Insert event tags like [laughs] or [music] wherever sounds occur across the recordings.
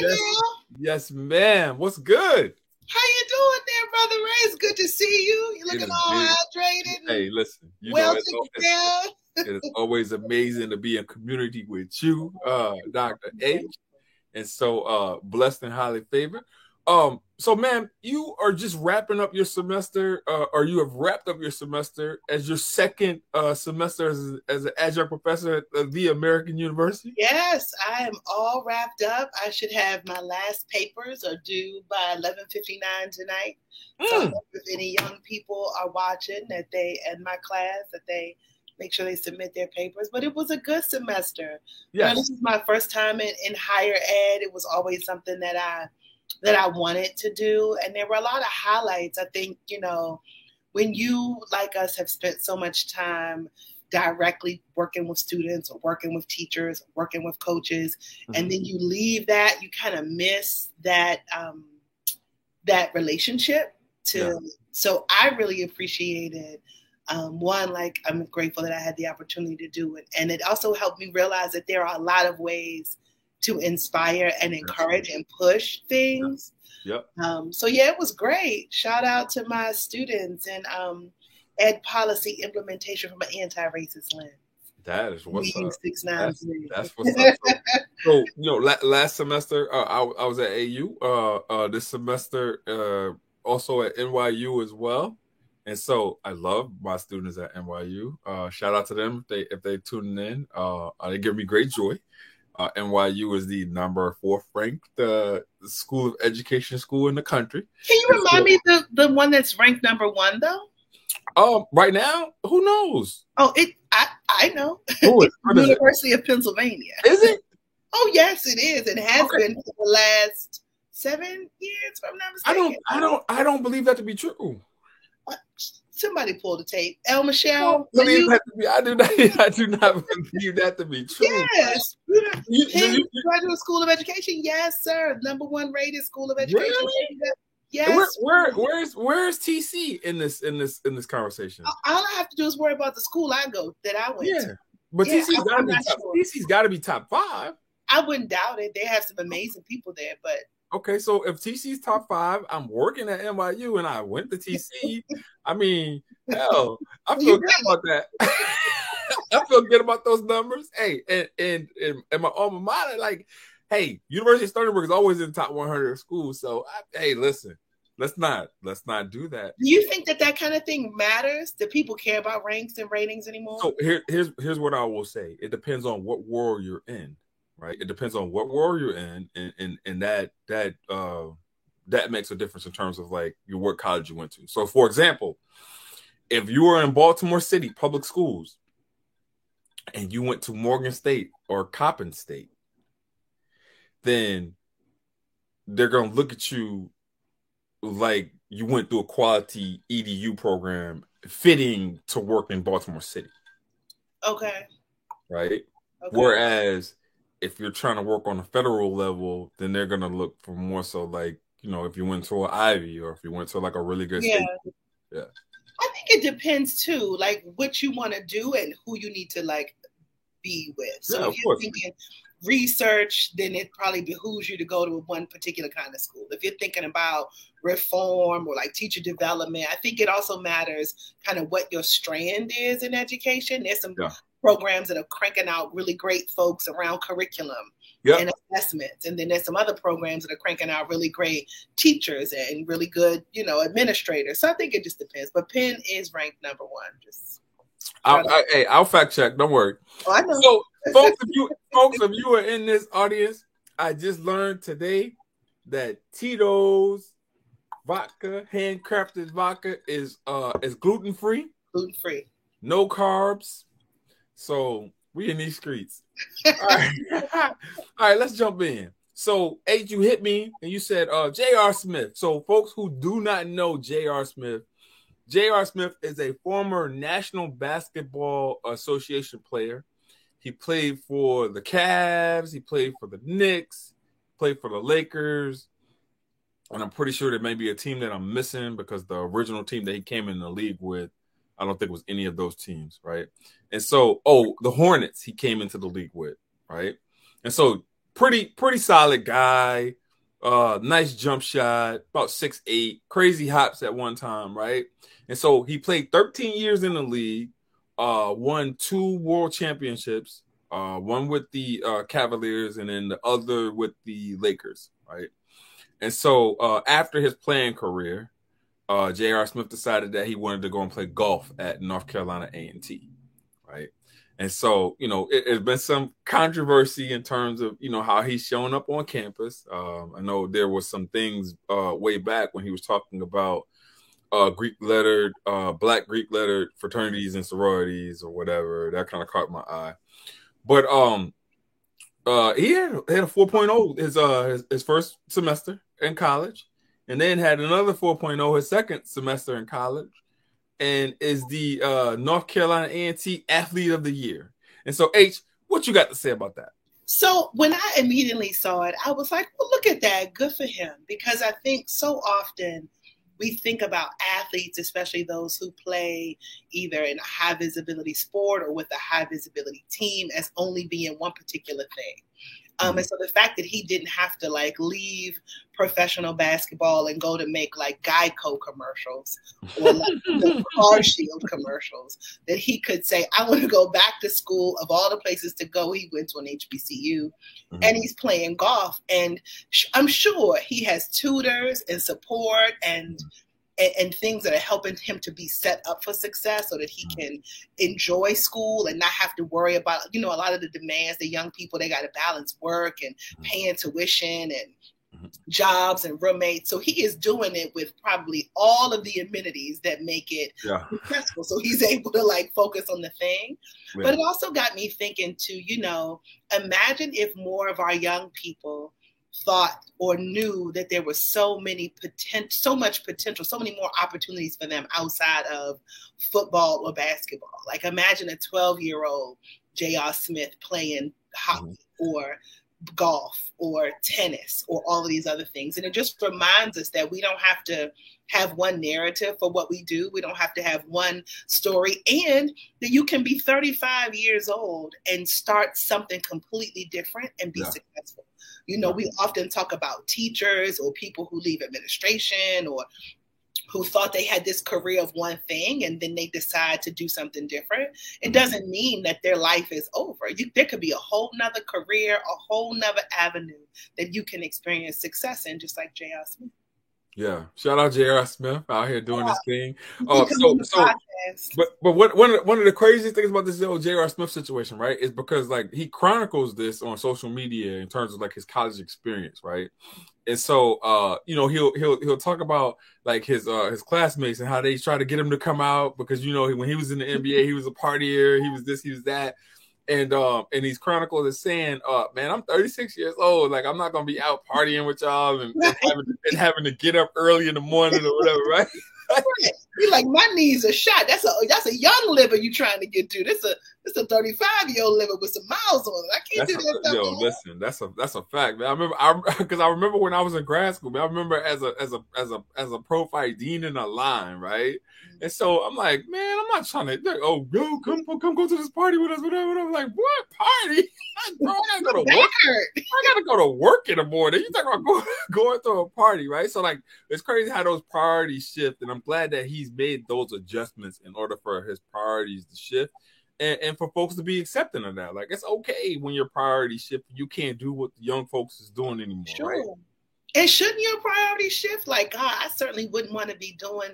yes, Yes, ma'am. What's good? How you doing there, Brother Ray? It's good to see you. You're looking all hydrated. Hey, listen. You well know, it's, it's, it's, always amazing to be in community with you, uh, Dr. H. And so uh blessed and highly favored. Um, so man, you are just wrapping up your semester, uh, or you have wrapped up your semester as your second uh, semester as, as an adjunct professor at the American University. Yes, I am all wrapped up. I should have my last papers are due by eleven fifty nine tonight. Mm. So if any young people are watching that they in my class that they make sure they submit their papers. But it was a good semester. Yes. You know, this is my first time in, in higher ed. It was always something that I that I wanted to do. And there were a lot of highlights. I think, you know, when you, like us, have spent so much time directly working with students or working with teachers, working with coaches, mm-hmm. and then you leave that, you kind of miss that um, that relationship. To yeah. so, I really appreciated um, one, like I'm grateful that I had the opportunity to do it, and it also helped me realize that there are a lot of ways to inspire and encourage and push things. Yep. Um, so yeah, it was great. Shout out to my students and um, ed policy implementation from an anti-racist lens. That is what's up. Six nine that's, that's what's up. So, [laughs] so you know, la- last semester uh, I, I, was at AU. Uh, uh, this semester uh, also at NYU as well. And so I love my students at NYU. Uh, shout out to them if they if they tuning in. Uh, they give me great joy uh, NYU is the number fourth ranked uh, school of education school in the country. Can you remind so, me the the one that's ranked number one though? Um, right now, who knows? Oh, it I I know. Who is, [laughs] University of Pennsylvania. Is it? Oh yes, it is. It has okay. been for the last seven years, if I'm not mistaken. I don't I don't I don't believe that to be true. Somebody pull the tape. El Michelle. I, you, that to be, I do not. [laughs] I do not believe that to be true. Yes, you, you, Graduate School of Education. Yes, sir. Number one rated school of education. Really? Yes. Where, where, where's where's TC in this in this in this conversation? All I have to do is worry about the school I go that I went yeah. to. But yeah, TC's got to be top, sure. TC's got to be top five. I wouldn't doubt it. They have some amazing people there, but Okay, so if TC's top five, I'm working at NYU and I went to TC. I mean, hell, I [laughs] feel good about that. [laughs] I feel good about those numbers. Hey, and and and, and my alma mater, like, hey, University of Brook is always in the top 100 of schools. So, I, hey, listen, let's not let's not do that. Do you think that that kind of thing matters? Do people care about ranks and ratings anymore? So here, here's here's what I will say. It depends on what world you're in right? It depends on what world you're in, and and, and that that uh, that makes a difference in terms of like your what college you went to. So, for example, if you were in Baltimore City public schools and you went to Morgan State or Coppin State, then they're gonna look at you like you went through a quality EDU program fitting to work in Baltimore City. Okay. Right. Okay. Whereas if you're trying to work on a federal level, then they're gonna look for more so like you know if you went to an Ivy or if you went to like a really good yeah. state. Yeah. I think it depends too, like what you want to do and who you need to like be with. So yeah, if you're thinking research, then it probably behooves you to go to one particular kind of school. If you're thinking about reform or like teacher development, I think it also matters kind of what your strand is in education. There's some yeah programs that are cranking out really great folks around curriculum yep. and assessments. And then there's some other programs that are cranking out really great teachers and really good, you know, administrators. So I think it just depends. But Penn is ranked number one. Just I'll, I, hey, I'll fact check. Don't worry. Oh, I know. So, [laughs] folks, if you folks, if you are in this audience, I just learned today that Tito's vodka, handcrafted vodka, is uh is gluten free. Gluten free. No carbs. So we in these streets. All right. [laughs] All right, let's jump in. So, H, you hit me and you said uh J.R. Smith. So, folks who do not know J.R. Smith, J.R. Smith is a former National Basketball Association player. He played for the Cavs, he played for the Knicks, played for the Lakers, and I'm pretty sure there may be a team that I'm missing because the original team that he came in the league with I don't think it was any of those teams, right? And so, oh, the Hornets he came into the league with, right? And so pretty pretty solid guy. Uh, nice jump shot, about six eight, crazy hops at one time, right? And so he played 13 years in the league, uh, won two world championships, uh, one with the uh, Cavaliers and then the other with the Lakers, right? And so uh, after his playing career, uh, J.R. Smith decided that he wanted to go and play golf at North Carolina A&T, right? And so, you know, it, has been some controversy in terms of, you know, how he's shown up on campus. Um, I know there was some things uh, way back when he was talking about uh, Greek lettered, uh, black Greek lettered fraternities and sororities or whatever. That kind of caught my eye. But um, uh, he had, had a 4.0 his uh his, his first semester in college, and then had another 4.0 his second semester in college, and is the uh, North Carolina A&T Athlete of the Year. And so, H, what you got to say about that? So when I immediately saw it, I was like, well, look at that. Good for him. Because I think so often we think about athletes, especially those who play either in a high visibility sport or with a high visibility team, as only being one particular thing. Um, and so the fact that he didn't have to like leave professional basketball and go to make like Geico commercials or like [laughs] Car Shield commercials, that he could say, I want to go back to school. Of all the places to go, he went to an HBCU mm-hmm. and he's playing golf. And sh- I'm sure he has tutors and support and and, and, things that are helping him to be set up for success so that he mm-hmm. can enjoy school and not have to worry about, you know, a lot of the demands, the young people, they got to balance work and mm-hmm. paying tuition and mm-hmm. jobs and roommates. So he is doing it with probably all of the amenities that make it yeah. successful. So he's [laughs] able to like focus on the thing. Yeah. But it also got me thinking to, you know, imagine if more of our young people thought or knew that there was so many potential, so much potential, so many more opportunities for them outside of football or basketball. Like imagine a 12 year old J.R. Smith playing hockey mm-hmm. or golf or tennis or all of these other things. And it just reminds us that we don't have to have one narrative for what we do. We don't have to have one story. And that you can be 35 years old and start something completely different and be yeah. successful. You know, we often talk about teachers or people who leave administration or who thought they had this career of one thing and then they decide to do something different. It mm-hmm. doesn't mean that their life is over. You, there could be a whole nother career, a whole nother avenue that you can experience success in, just like J.R. Smith. Yeah, shout out J.R. Smith out here doing yeah. this thing. Uh, so, so, but but what one of the, one of the craziest things about this whole J.R. Smith situation, right, is because like he chronicles this on social media in terms of like his college experience, right? And so, uh, you know, he'll he'll he'll talk about like his uh his classmates and how they try to get him to come out because you know when he was in the NBA, he was a partier, he was this, he was that and um and these chronicles is saying, uh, man, I'm 36 years old. Like I'm not gonna be out partying with y'all and, and, having, and having to get up early in the morning or whatever, right? You're like, my knees are shot. That's a that's a young liver you trying to get to. This a this a 35 year old liver with some miles on it. I can't that's do that. A, yo, listen, that's a that's a fact, man. I remember I [laughs] because I remember when I was in grad school, man. I remember as a as a as a as a pro fight dean in a line, right? Mm-hmm. And so I'm like, man, I'm not trying to. Like, oh, go come come go to this party with us, whatever. And I'm like, what party? [laughs] Bro, I gotta go to work. I gotta go to work in the morning. You talk about [laughs] going going to a party, right? So like, it's crazy how those priorities shift, and I'm glad that he's made those adjustments in order for his priorities to shift. And, and, for folks to be accepting of that. Like it's okay when your priorities shift. You can't do what the young folks is doing anymore. Sure. Right? And shouldn't your priorities shift? Like God, I certainly wouldn't want to be doing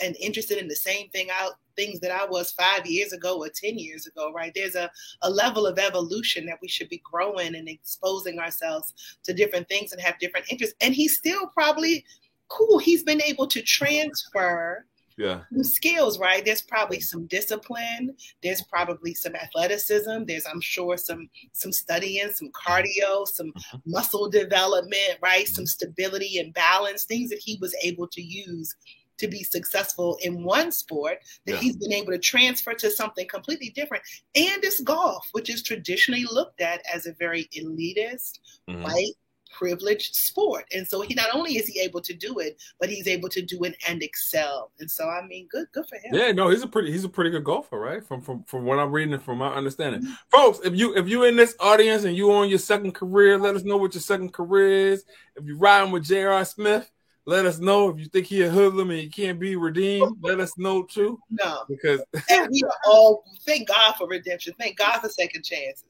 and interested in the same thing out things that I was five years ago or 10 years ago, right? There's a, a level of evolution that we should be growing and exposing ourselves to different things and have different interests. And he still probably cool. He's been able to transfer yeah. skills, right? There's probably some discipline. There's probably some athleticism. There's, I'm sure, some some studying, some cardio, some mm-hmm. muscle development, right? Some stability and balance, things that he was able to use to be successful in one sport that yeah. he's been able to transfer to something completely different. And it's golf, which is traditionally looked at as a very elitist, mm-hmm. white privileged sport. And so he not only is he able to do it, but he's able to do it and excel. And so I mean, good, good for him. Yeah, no, he's a pretty he's a pretty good golfer, right? From from from what I'm reading and from my understanding. Mm-hmm. Folks, if you if you in this audience and you on your second career, let us know what your second career is. If you're riding with J.R. Smith, let us know if you think he a hoodlum and he can't be redeemed. Let us know too. No, because and we are all thank God for redemption. Thank God for second chances.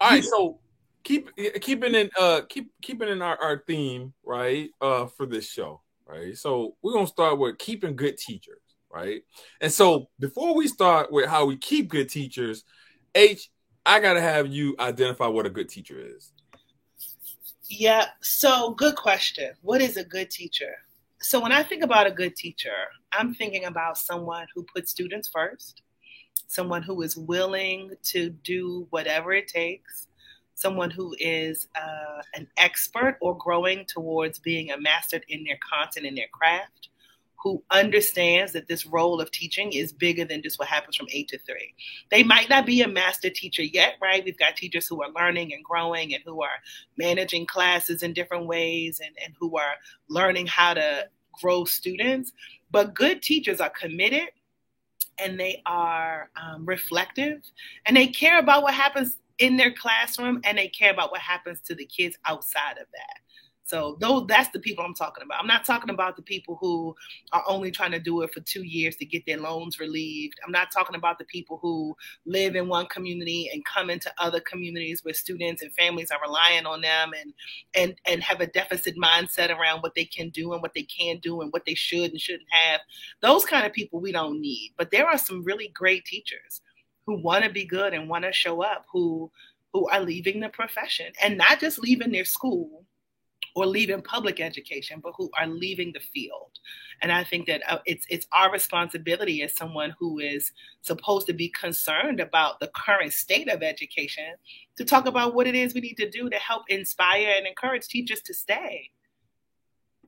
All right, so keep keeping in uh keep keeping in our, our theme right uh for this show right? So we're gonna start with keeping good teachers right? And so before we start with how we keep good teachers h i gotta have you identify what a good teacher is. Yeah so good question. What is a good teacher? So when i think about a good teacher i'm thinking about someone who puts students first someone who is willing to do whatever it takes someone who is uh, an expert or growing towards being a master in their content and their craft, who understands that this role of teaching is bigger than just what happens from eight to three. They might not be a master teacher yet, right? We've got teachers who are learning and growing and who are managing classes in different ways and, and who are learning how to grow students. But good teachers are committed and they are um, reflective and they care about what happens in their classroom and they care about what happens to the kids outside of that. So those that's the people I'm talking about. I'm not talking about the people who are only trying to do it for two years to get their loans relieved. I'm not talking about the people who live in one community and come into other communities where students and families are relying on them and and and have a deficit mindset around what they can do and what they can do and what they should and shouldn't have. Those kind of people we don't need. But there are some really great teachers who want to be good and want to show up who who are leaving the profession. And not just leaving their school or leaving public education but who are leaving the field. And i think that uh, it's it's our responsibility as someone who is supposed to be concerned about the current state of education to talk about what it is we need to do to help inspire and encourage teachers to stay.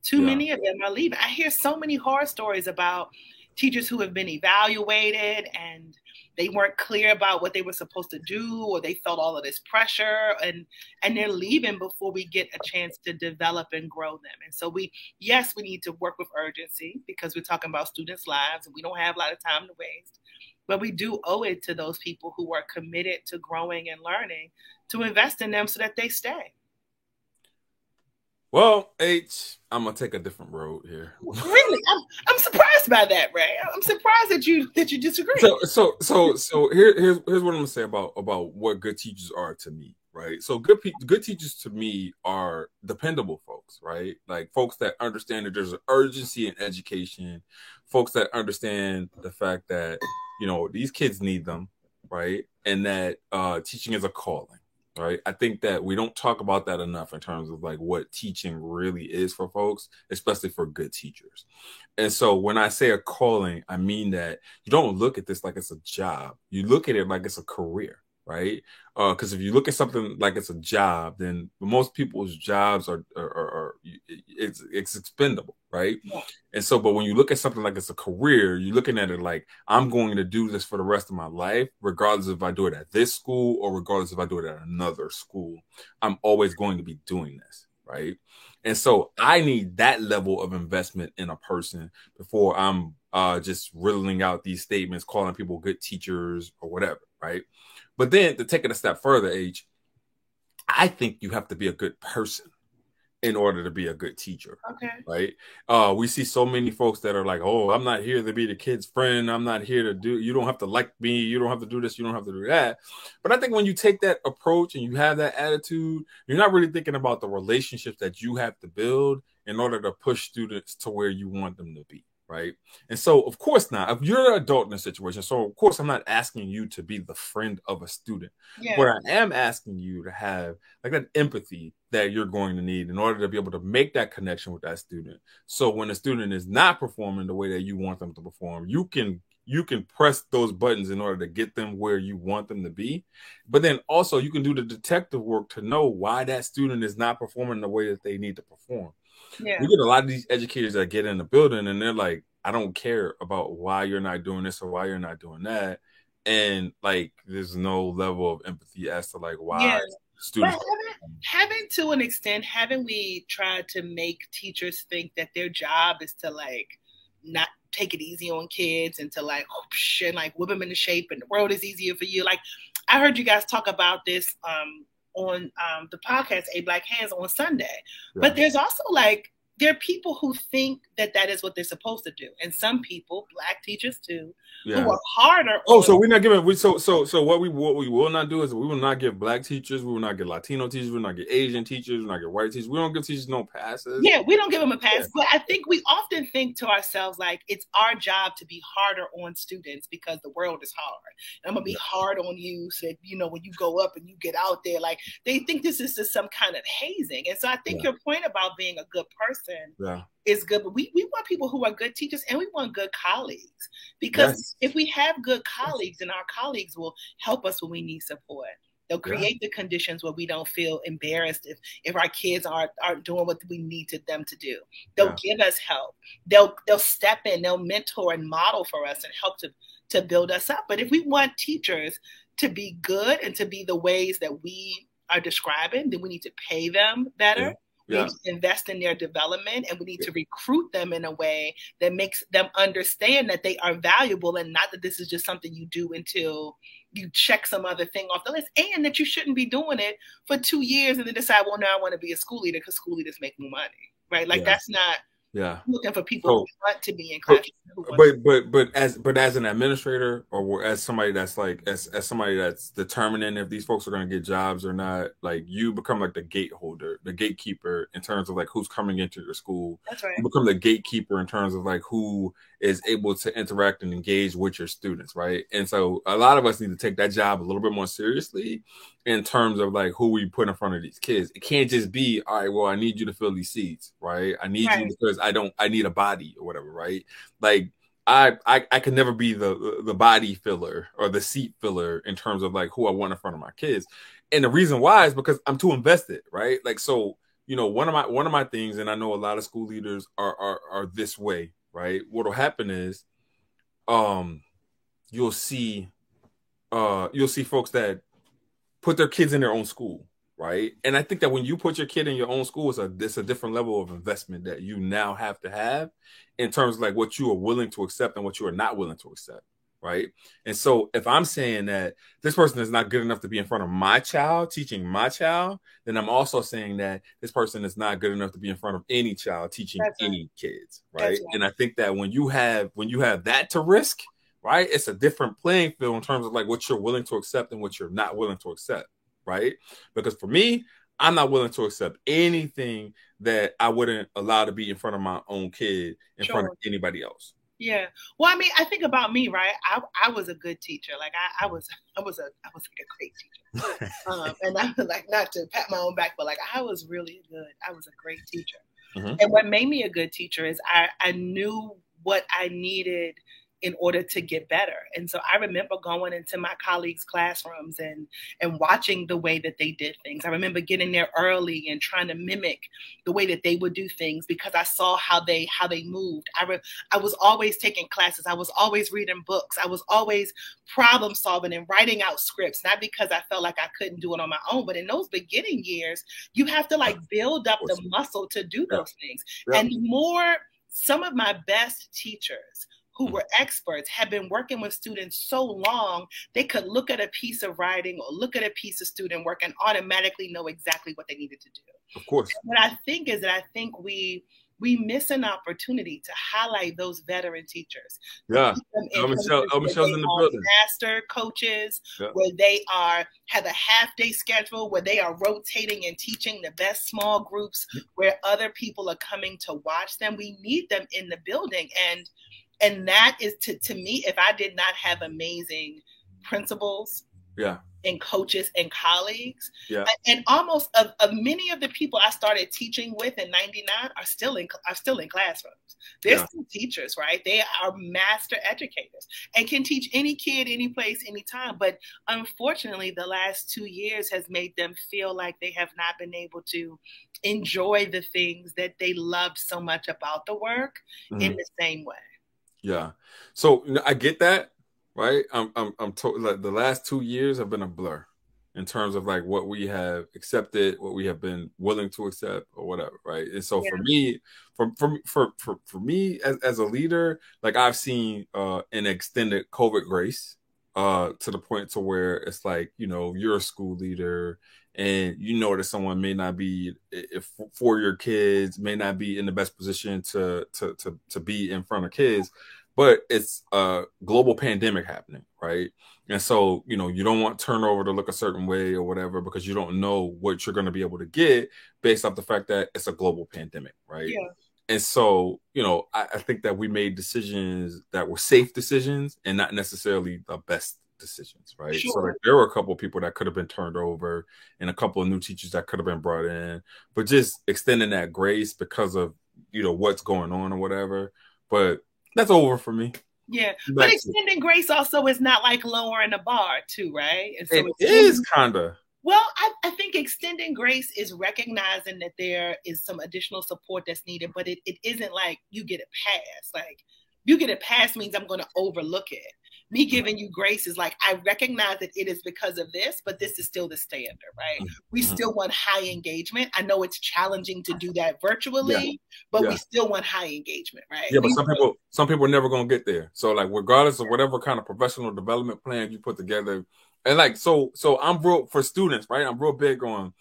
Too yeah. many of them are leaving. I hear so many horror stories about teachers who have been evaluated and they weren't clear about what they were supposed to do or they felt all of this pressure and and they're leaving before we get a chance to develop and grow them. And so we yes we need to work with urgency because we're talking about students lives and we don't have a lot of time to waste but we do owe it to those people who are committed to growing and learning to invest in them so that they stay well, H, I'm gonna take a different road here. really, I'm, I'm surprised by that, Ray. I'm surprised that you that you disagree. So, so, so, so here, here's here's what I'm gonna say about about what good teachers are to me, right? So, good good teachers to me are dependable folks, right? Like folks that understand that there's an urgency in education, folks that understand the fact that you know these kids need them, right? And that uh, teaching is a calling right? I think that we don't talk about that enough in terms of like what teaching really is for folks especially for good teachers. And so when i say a calling i mean that you don't look at this like it's a job. You look at it like it's a career right? Because uh, if you look at something like it's a job, then most people's jobs are, are, are, are it's, it's expendable, right? Yeah. And so, but when you look at something like it's a career, you're looking at it like I'm going to do this for the rest of my life, regardless if I do it at this school or regardless if I do it at another school. I'm always going to be doing this, right? And so I need that level of investment in a person before I'm uh, just riddling out these statements, calling people good teachers or whatever, right? But then to take it a step further, H, I think you have to be a good person in order to be a good teacher. Okay. Right. Uh, we see so many folks that are like, oh, I'm not here to be the kid's friend. I'm not here to do, you don't have to like me. You don't have to do this. You don't have to do that. But I think when you take that approach and you have that attitude, you're not really thinking about the relationships that you have to build in order to push students to where you want them to be right? And so, of course, not if you're an adult in a situation. So, of course, I'm not asking you to be the friend of a student, yeah. but I am asking you to have like that empathy that you're going to need in order to be able to make that connection with that student. So, when a student is not performing the way that you want them to perform, you can you can press those buttons in order to get them where you want them to be. But then also you can do the detective work to know why that student is not performing the way that they need to perform. Yeah. We get a lot of these educators that get in the building and they're like, I don't care about why you're not doing this or why you're not doing that. And like there's no level of empathy as to like why yeah. students. Haven't, haven't, to an extent, haven't we tried to make teachers think that their job is to like not take it easy on kids and to like whoosh, and like whip them into shape and the world is easier for you. Like I heard you guys talk about this um, on um, the podcast A Black Hands on Sunday, right. but there's also like there are people who think that that is what they're supposed to do, and some people, black teachers too, yeah. who are harder. Oh, so we're not giving. We so so so what we what we will not do is we will not give black teachers, we will not give Latino teachers, we will not give Asian teachers, we will not get white teachers. We don't give teachers no passes. Yeah, we don't give them a pass. Yeah. But I think we often think to ourselves like it's our job to be harder on students because the world is hard. And I'm gonna be yeah. hard on you, so you know when you go up and you get out there, like they think this is just some kind of hazing. And so I think your point about being a good person yeah is good, but we, we want people who are good teachers and we want good colleagues because yes. if we have good colleagues, and our colleagues will help us when we need support. They'll create yeah. the conditions where we don't feel embarrassed if, if our kids aren't aren't doing what we need to them to do. They'll yeah. give us help. They'll they'll step in. They'll mentor and model for us and help to to build us up. But if we want teachers to be good and to be the ways that we are describing, then we need to pay them better. Yeah. We need to invest in their development and we need yeah. to recruit them in a way that makes them understand that they are valuable and not that this is just something you do until you check some other thing off the list and that you shouldn't be doing it for two years and then decide, well, now I want to be a school leader because school leaders make more money, right? Like yeah. that's not yeah. looking for people so, who want to be in class but but but as but as an administrator or as somebody that's like as as somebody that's determining if these folks are going to get jobs or not like you become like the gate holder the gatekeeper in terms of like who's coming into your school. That's right. you become the gatekeeper in terms of like who is able to interact and engage with your students right? And so a lot of us need to take that job a little bit more seriously in terms of like who we put in front of these kids. It can't just be, all right, well, I need you to fill these seats, right? I need right. you because I don't I need a body or whatever, right? Like I, I I can never be the the body filler or the seat filler in terms of like who I want in front of my kids. And the reason why is because I'm too invested, right? Like so, you know, one of my one of my things, and I know a lot of school leaders are are, are this way, right? What'll happen is um you'll see uh you'll see folks that put their kids in their own school, right? And I think that when you put your kid in your own school, it's a it's a different level of investment that you now have to have in terms of like what you are willing to accept and what you are not willing to accept, right? And so if I'm saying that this person is not good enough to be in front of my child, teaching my child, then I'm also saying that this person is not good enough to be in front of any child teaching That's any kids, right? right? And I think that when you have when you have that to risk, right? It's a different playing field in terms of like what you're willing to accept and what you're not willing to accept, right? Because for me, I'm not willing to accept anything that I wouldn't allow to be in front of my own kid in sure. front of anybody else. Yeah. Well, I mean, I think about me, right? I, I was a good teacher. Like I, I was I was a I was like a great teacher. [laughs] um, and I [laughs] like not to pat my own back, but like I was really good. I was a great teacher. Mm-hmm. And what made me a good teacher is I, I knew what I needed in order to get better. And so I remember going into my colleagues' classrooms and and watching the way that they did things. I remember getting there early and trying to mimic the way that they would do things because I saw how they how they moved. I re- I was always taking classes. I was always reading books. I was always problem solving and writing out scripts, not because I felt like I couldn't do it on my own, but in those beginning years, you have to like build up the muscle to do those things. And more some of my best teachers who hmm. were experts had been working with students so long they could look at a piece of writing or look at a piece of student work and automatically know exactly what they needed to do. Of course. And what I think is that I think we we miss an opportunity to highlight those veteran teachers. Yeah, oh, Michelle, oh, Michelle's in the building. Master coaches, yeah. where they are have a half day schedule, where they are rotating and teaching the best small groups, hmm. where other people are coming to watch them. We need them in the building, and and that is to to me if i did not have amazing principals yeah. and coaches and colleagues yeah. and almost of, of many of the people i started teaching with in 99 are still in are still in classrooms. They're yeah. still teachers right? They are master educators and can teach any kid any place anytime but unfortunately the last two years has made them feel like they have not been able to enjoy the things that they love so much about the work mm-hmm. in the same way yeah. So I get that, right? I'm I'm I'm to- like the last two years have been a blur in terms of like what we have accepted, what we have been willing to accept, or whatever, right? And so yeah. for me, for for for for, for me as, as a leader, like I've seen uh, an extended COVID grace uh, to the point to where it's like you know you're a school leader and you know that someone may not be if for your kids may not be in the best position to to to to be in front of kids but it's a global pandemic happening right and so you know you don't want turnover to look a certain way or whatever because you don't know what you're going to be able to get based off the fact that it's a global pandemic right yeah. and so you know I, I think that we made decisions that were safe decisions and not necessarily the best decisions, right? Sure. So like there were a couple of people that could have been turned over and a couple of new teachers that could have been brought in, but just extending that grace because of you know what's going on or whatever. But that's over for me. Yeah, but extending grace also is not like lowering the bar too, right? And so it is kinda. Well, I, I, think extending grace is recognizing that there is some additional support that's needed, but it, it isn't like you get a pass. Like you get a pass means I'm going to overlook it me giving you grace is like I recognize that it is because of this, but this is still the standard, right? Mm-hmm. We mm-hmm. still want high engagement. I know it's challenging to do that virtually, yeah. but yeah. we still want high engagement, right? Yeah, but we some people some people are never gonna get there. So like regardless of whatever kind of professional development plan you put together, and like so so I'm real for students, right? I'm real big on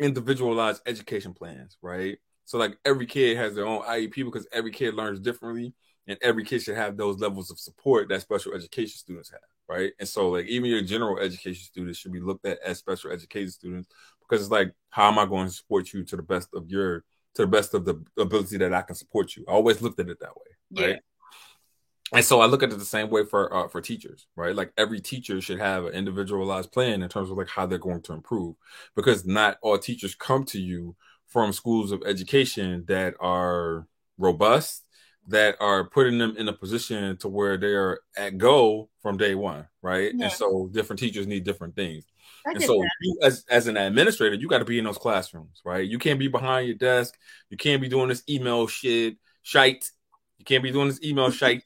individualized education plans, right? So like every kid has their own IEP because every kid learns differently and every kid should have those levels of support that special education students have, right? And so, like, even your general education students should be looked at as special education students because it's like, how am I going to support you to the best of your, to the best of the ability that I can support you? I always looked at it that way, right? Yeah. And so I look at it the same way for uh, for teachers, right? Like every teacher should have an individualized plan in terms of like how they're going to improve, because not all teachers come to you from schools of education that are robust that are putting them in a position to where they are at go from day one, right? Yeah. And so different teachers need different things. I and so you, as, as an administrator, you got to be in those classrooms, right? You can't be behind your desk. You can't be doing this email shit, shite. You can't be doing this email shite.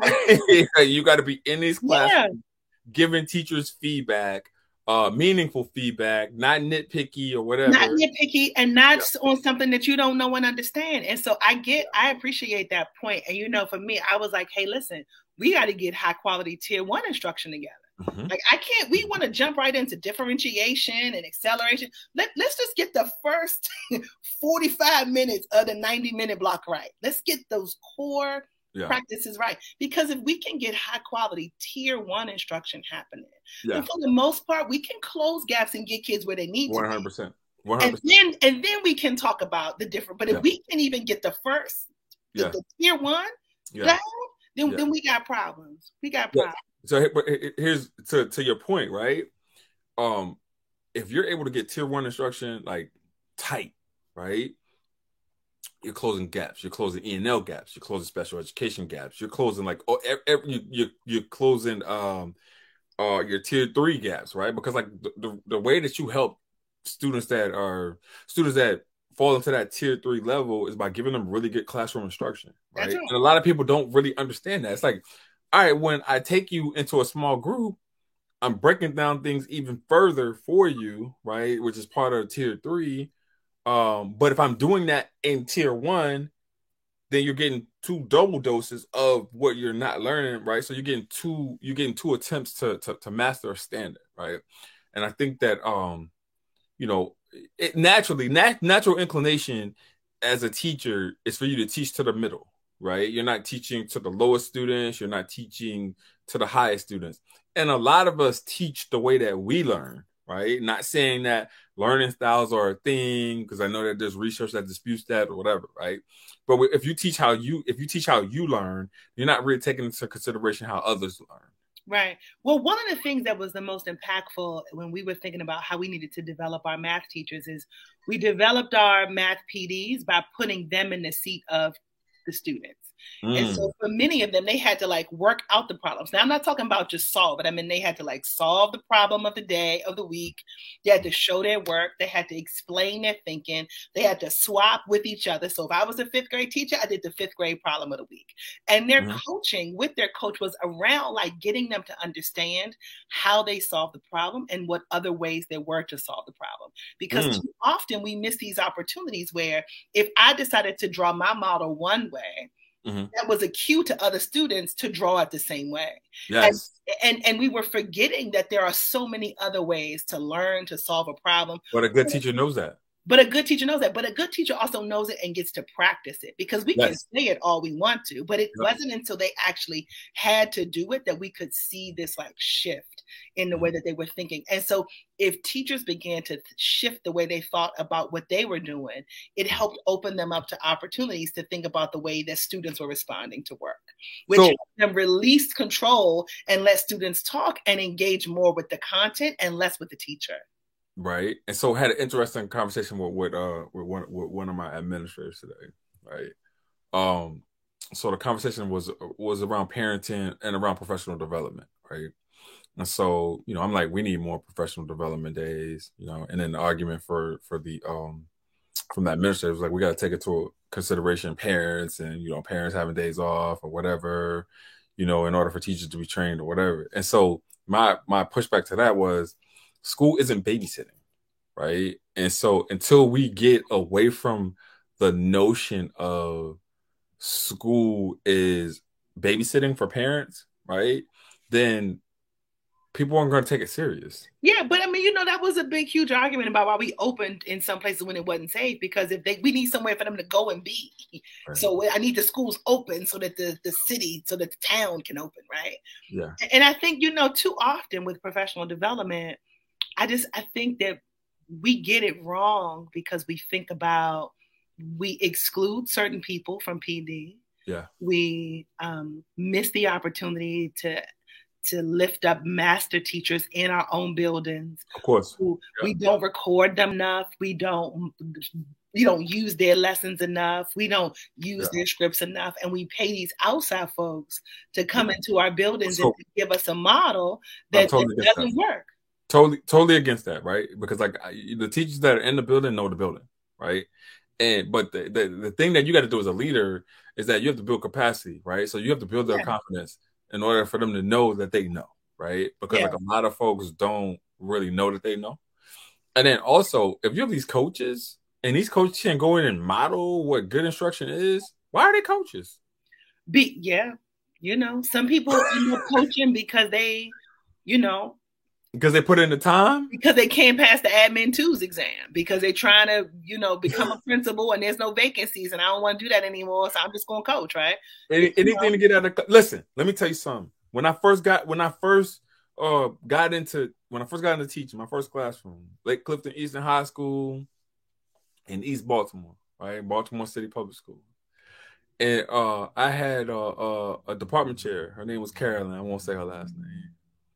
[laughs] [laughs] you got to be in these classrooms, yeah. giving teachers feedback uh meaningful feedback, not nitpicky or whatever. Not nitpicky and not yeah. on something that you don't know and understand. And so I get I appreciate that point. And you know, for me, I was like, hey, listen, we got to get high quality tier one instruction together. Mm-hmm. Like I can't, we want to jump right into differentiation and acceleration. Let, let's just get the first [laughs] 45 minutes of the 90 minute block right. Let's get those core yeah. practices right. Because if we can get high quality tier one instruction happening, yeah. and for the most part, we can close gaps and get kids where they need 100%. to. 100%. And then and then we can talk about the different. But if yeah. we can even get the first, the, the tier one down, then then we got problems. We got problems. So but here's to to your point, right? Um, if you're able to get tier one instruction like tight, right? You're closing gaps. You're closing E and L gaps. You're closing special education gaps. You're closing like oh, every, you, you're closing um uh your tier three gaps, right? Because like the, the, the way that you help students that are students that fall into that tier three level is by giving them really good classroom instruction, right? right? And a lot of people don't really understand that. It's like, all right, when I take you into a small group, I'm breaking down things even further for you, right? Which is part of tier three um, but if I'm doing that in tier one, then you're getting two double doses of what you're not learning, right? So you're getting two, you're getting two attempts to to, to master a standard, right? And I think that um, you know, it naturally nat- natural inclination as a teacher is for you to teach to the middle, right? You're not teaching to the lowest students, you're not teaching to the highest students. And a lot of us teach the way that we learn, right? Not saying that learning styles are a thing because I know that there's research that disputes that or whatever, right? But if you teach how you if you teach how you learn, you're not really taking into consideration how others learn. Right. Well, one of the things that was the most impactful when we were thinking about how we needed to develop our math teachers is we developed our math PDs by putting them in the seat of the students. Mm. And so for many of them, they had to like work out the problems. Now I'm not talking about just solve it. I mean, they had to like solve the problem of the day, of the week. They had to show their work. They had to explain their thinking. They had to swap with each other. So if I was a fifth grade teacher, I did the fifth grade problem of the week. And their mm-hmm. coaching with their coach was around like getting them to understand how they solved the problem and what other ways there were to solve the problem. Because mm. too often we miss these opportunities where if I decided to draw my model one way, Mm-hmm. that was a cue to other students to draw it the same way. Yes. And, and, and we were forgetting that there are so many other ways to learn to solve a problem. But a good teacher knows that. But a good teacher knows that. But a good teacher also knows it and gets to practice it because we yes. can say it all we want to, but it wasn't until they actually had to do it that we could see this like shift in the way mm-hmm. that they were thinking. And so if teachers began to shift the way they thought about what they were doing, it helped open them up to opportunities to think about the way that students were responding to work, which so, them release control and let students talk and engage more with the content and less with the teacher. Right. And so had an interesting conversation with with uh with one with one of my administrators today. Right. Um so the conversation was was around parenting and around professional development, right? And so, you know, I'm like, we need more professional development days, you know, and then the argument for for the um from that administrator was like, we got to take it to consideration parents and you know parents having days off or whatever, you know, in order for teachers to be trained or whatever. And so my my pushback to that was school isn't babysitting, right? And so until we get away from the notion of school is babysitting for parents, right? Then people aren't going to take it serious. Yeah, but I mean, you know, that was a big, huge argument about why we opened in some places when it wasn't safe because if they, we need somewhere for them to go and be. Right. So I need the schools open so that the the city, so that the town can open, right? Yeah. And I think you know, too often with professional development, I just I think that we get it wrong because we think about we exclude certain people from PD. Yeah. We um, miss the opportunity to to lift up master teachers in our own buildings. Of course. yeah. We don't record them enough. We don't we don't use their lessons enough. We don't use yeah. their scripts enough. And we pay these outside folks to come into our buildings so, and give us a model that, totally that doesn't that. work totally totally against that right? Because like the teachers that are in the building know the building right? And but the, the, the thing that you got to do as a leader is that you have to build capacity right? So you have to build their yeah. confidence in order for them to know that they know right? Because yeah. like a lot of folks don't really know that they know. And then also if you have these coaches and these coaches can go in and model what good instruction is why are they coaches? Be yeah you know some people end up coaching because they you know because they put in the time? Because they can't pass the admin twos exam. Because they're trying to, you know, become a [laughs] principal and there's no vacancies and I don't want to do that anymore. So I'm just gonna coach, right? Any, anything know? to get out of listen, let me tell you something. When I first got when I first uh got into when I first got into teaching, my first classroom, Lake Clifton Eastern High School in East Baltimore, right? Baltimore City Public School. And uh I had uh, uh, a department chair. Her name was Carolyn. I won't say her last name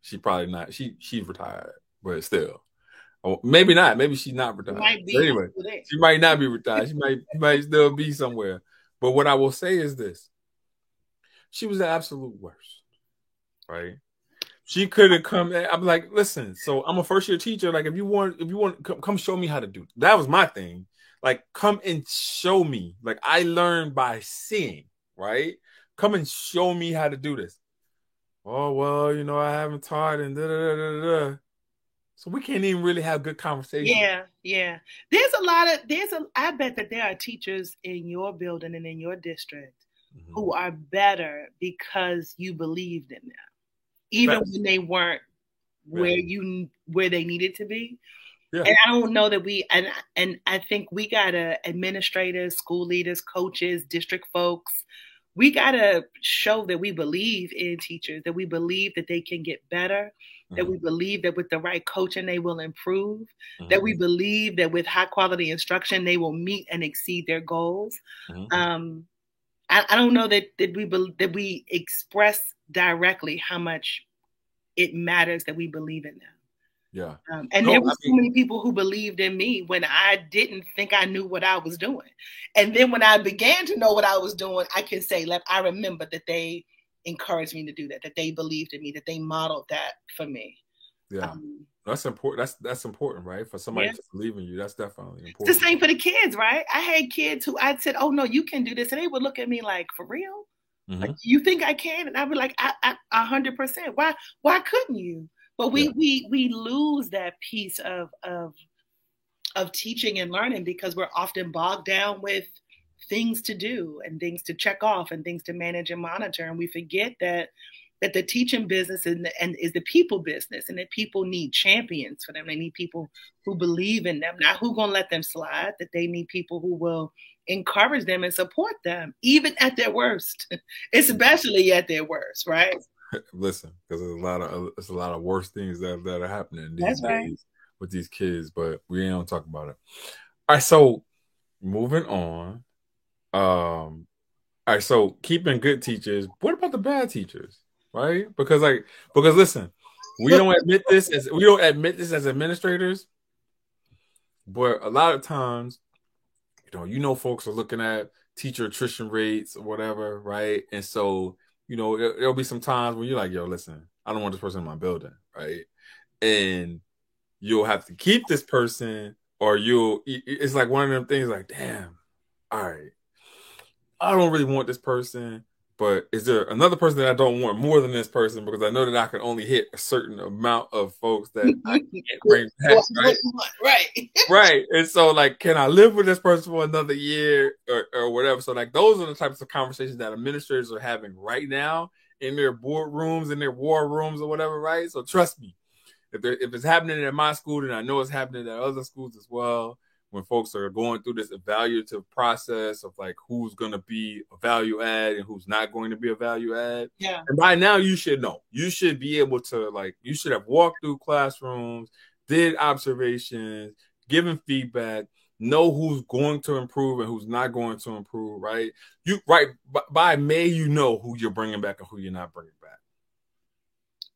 she probably not. She she's retired, but still. Oh, maybe not. Maybe she's not retired. anyway, she might not be retired. She might might still be somewhere. But what I will say is this: she was the absolute worst, right? She could have come. I'm like, listen. So I'm a first year teacher. Like, if you want, if you want, come, come show me how to do. It. That was my thing. Like, come and show me. Like, I learned by seeing. Right? Come and show me how to do this oh well, you know, I haven't taught and da da da da. So we can't even really have good conversation. Yeah, yeah. There's a lot of there's a I bet that there are teachers in your building and in your district mm-hmm. who are better because you believed in them. Even That's, when they weren't where you where they needed to be. Yeah. And I don't know that we and and I think we gotta administrators, school leaders, coaches, district folks, we got to show that we believe in teachers, that we believe that they can get better, mm-hmm. that we mm-hmm. believe that with the right coaching they will improve, mm-hmm. that we mm-hmm. believe that with high quality instruction they will meet and exceed their goals. Mm-hmm. Um, I, I, don't know that that we be, that we express directly how much it matters that we believe in them. Yeah. Um, and no, there were so many people who believed in me when I didn't think I knew what I was doing. And then when I began to know what I was doing, I can say, like, I remember that they encouraged me to do that, that they believed in me, that they modeled that for me. Yeah. Um, that's important. That's that's important, right? For somebody yeah. to believe in you, that's definitely important. It's the same for the kids, right? I had kids who I said, "Oh no, you can do this," and they would look at me like, "For real? Mm-hmm. Like, you think I can?" And I'd be like, "A hundred percent. Why? Why couldn't you?" But we yeah. we we lose that piece of of of teaching and learning because we're often bogged down with things to do and things to check off and things to manage and monitor, and we forget that that the teaching business and, and is the people business and that people need champions for them. They need people who believe in them, not who gonna let them slide, that they need people who will encourage them and support them, even at their worst, [laughs] especially at their worst, right? [laughs] Listen, because there's a lot of there's a lot of worse things that, that are happening these days with these kids, but we ain't gonna talk about it. All right, so moving on. Um all right, so keeping good teachers. What about the bad teachers? right? Because like because listen, we don't admit this as we don't admit this as administrators, but a lot of times, you know, you know, folks are looking at teacher attrition rates or whatever, right? And so, you know, it, there'll be some times when you're like, yo, listen, I don't want this person in my building, right? And you'll have to keep this person, or you'll it's like one of them things like, damn, all right, I don't really want this person but is there another person that I don't want more than this person because I know that I can only hit a certain amount of folks that I [laughs] can't bring back, right? right, [laughs] right. And so, like, can I live with this person for another year or, or whatever? So, like, those are the types of conversations that administrators are having right now in their boardrooms, in their war rooms, or whatever, right? So, trust me, if if it's happening at my school, then I know it's happening at other schools as well when folks are going through this evaluative process of like who's going to be a value add and who's not going to be a value add. Yeah. And by now you should know. You should be able to like you should have walked through classrooms, did observations, given feedback, know who's going to improve and who's not going to improve, right? You right by May you know who you're bringing back and who you're not bringing back.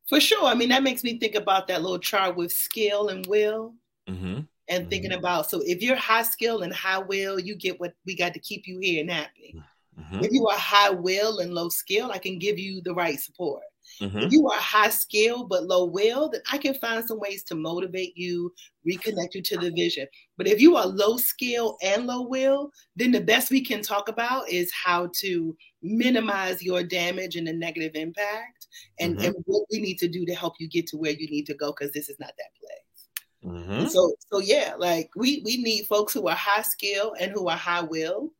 For sure. I mean, that makes me think about that little chart with skill and will. Mm-hmm and thinking mm-hmm. about so if you're high skill and high will, you get what we got to keep you here and happy. Mm-hmm. If you are high will and low skill, I can give you the right support. Mm-hmm. If you are high skill but low will, then I can find some ways to motivate you, reconnect you to the vision. But if you are low skill and low will, then the best we can talk about is how to minimize your damage and the negative impact and, mm-hmm. and what we need to do to help you get to where you need to go because this is not that place. Mm-hmm. So so yeah, like we we need folks who are high skill and who are high will.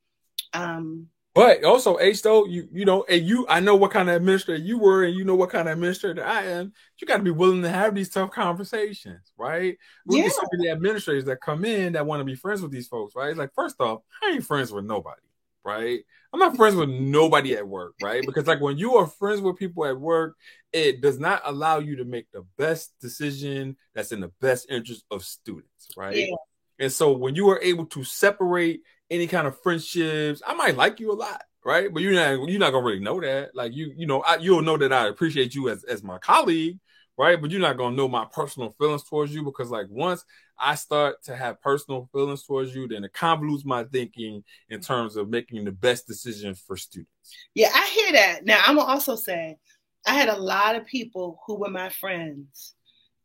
Um but also H though, you you know, and you I know what kind of administrator you were and you know what kind of administrator I am. You gotta be willing to have these tough conversations, right? We yeah. get some of the administrators that come in that want to be friends with these folks, right? Like first off, I ain't friends with nobody, right? I'm not friends with nobody at work, right? Because like when you are friends with people at work, it does not allow you to make the best decision that's in the best interest of students, right? Yeah. And so when you are able to separate any kind of friendships, I might like you a lot, right? But you're not you're not gonna really know that. Like you, you know, I, you'll know that I appreciate you as as my colleague, right? But you're not gonna know my personal feelings towards you because like once I start to have personal feelings towards you, then it convolutes my thinking in terms of making the best decisions for students. Yeah, I hear that. Now I'm gonna also say I had a lot of people who were my friends.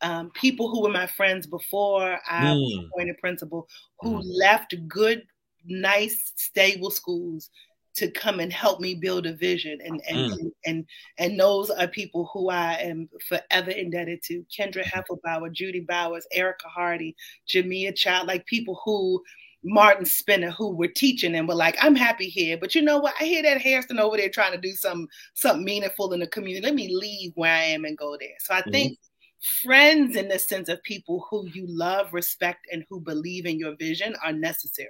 Um, people who were my friends before I mm. was appointed principal, who mm. left good, nice, stable schools to come and help me build a vision and and, mm. and, and those are people who I am forever indebted to. Kendra Heffelbauer, Judy Bowers, Erica Hardy, Jamia Child, like people who Martin Spinner who were teaching and were like, I'm happy here. But you know what? I hear that Hairston over there trying to do some something meaningful in the community. Let me leave where I am and go there. So I mm-hmm. think friends in the sense of people who you love, respect, and who believe in your vision are necessary.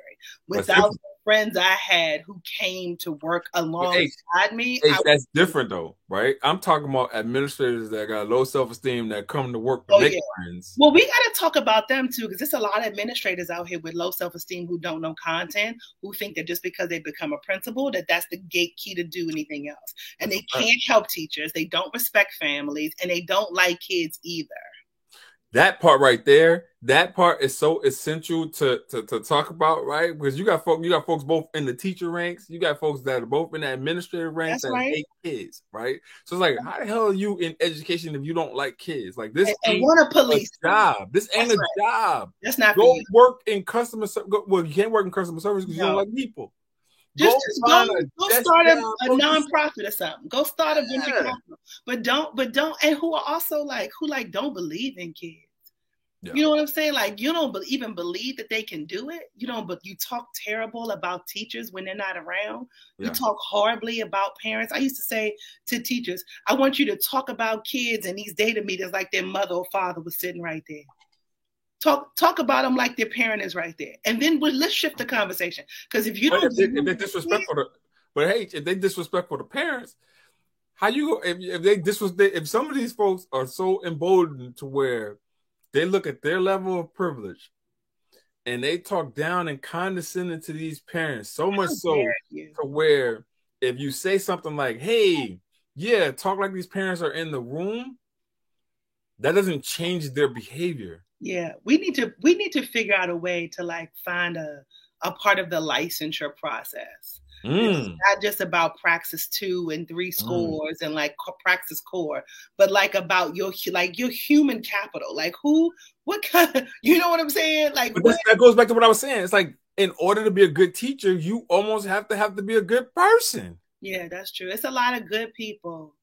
Without friends I had who came to work alongside me. That's different though, right? I'm talking about administrators that got low self esteem that come to work to oh, make yeah. friends. Well, we got to talk about them too, because there's a lot of administrators out here with low self esteem who don't know content, who think that just because they become a principal, that that's the gate key to do anything else, and they can't help teachers. They don't respect families, and they don't like kids either. That part right there, that part is so essential to, to to talk about, right? Because you got folks, you got folks both in the teacher ranks, you got folks that are both in the administrative ranks That's and right. hate kids, right? So it's like, how the hell are you in education if you don't like kids? Like this And, ain't want to a police. job. This ain't That's a job. That's not Go work in customer service. Well, you can't work in customer service because you don't like people. Just, just go, go start a, a go nonprofit or something. Go start a venture Yeah. capital. But don't, but don't, and who are also like, who like don't believe in kids. Yeah. You know what I'm saying? Like you don't even believe that they can do it. You don't, but you talk terrible about teachers when they're not around. You talk horribly about parents. I used to say to teachers, I want you to talk about kids in these data meetings like their mother or father was sitting right there. Talk talk about them like their parent is right there, and then we let's shift the conversation. Because if you don't, if, they, if they're disrespectful to, but hey, if they disrespectful to parents, how you go if, if they was if some of these folks are so emboldened to where they look at their level of privilege and they talk down and condescending to these parents so much so to where if you say something like, "Hey, yeah, talk like these parents are in the room," that doesn't change their behavior. Yeah, we need to we need to figure out a way to like find a a part of the licensure process. It's Mm. not just about praxis two and three scores and like praxis core, but like about your like your human capital. Like who, what kind? Of, [laughs] you know what I'm saying? Like that goes back to what I was saying. It's like in order to be a good teacher, you almost have to have to be a good person. yeah, that's true. It's a lot of good people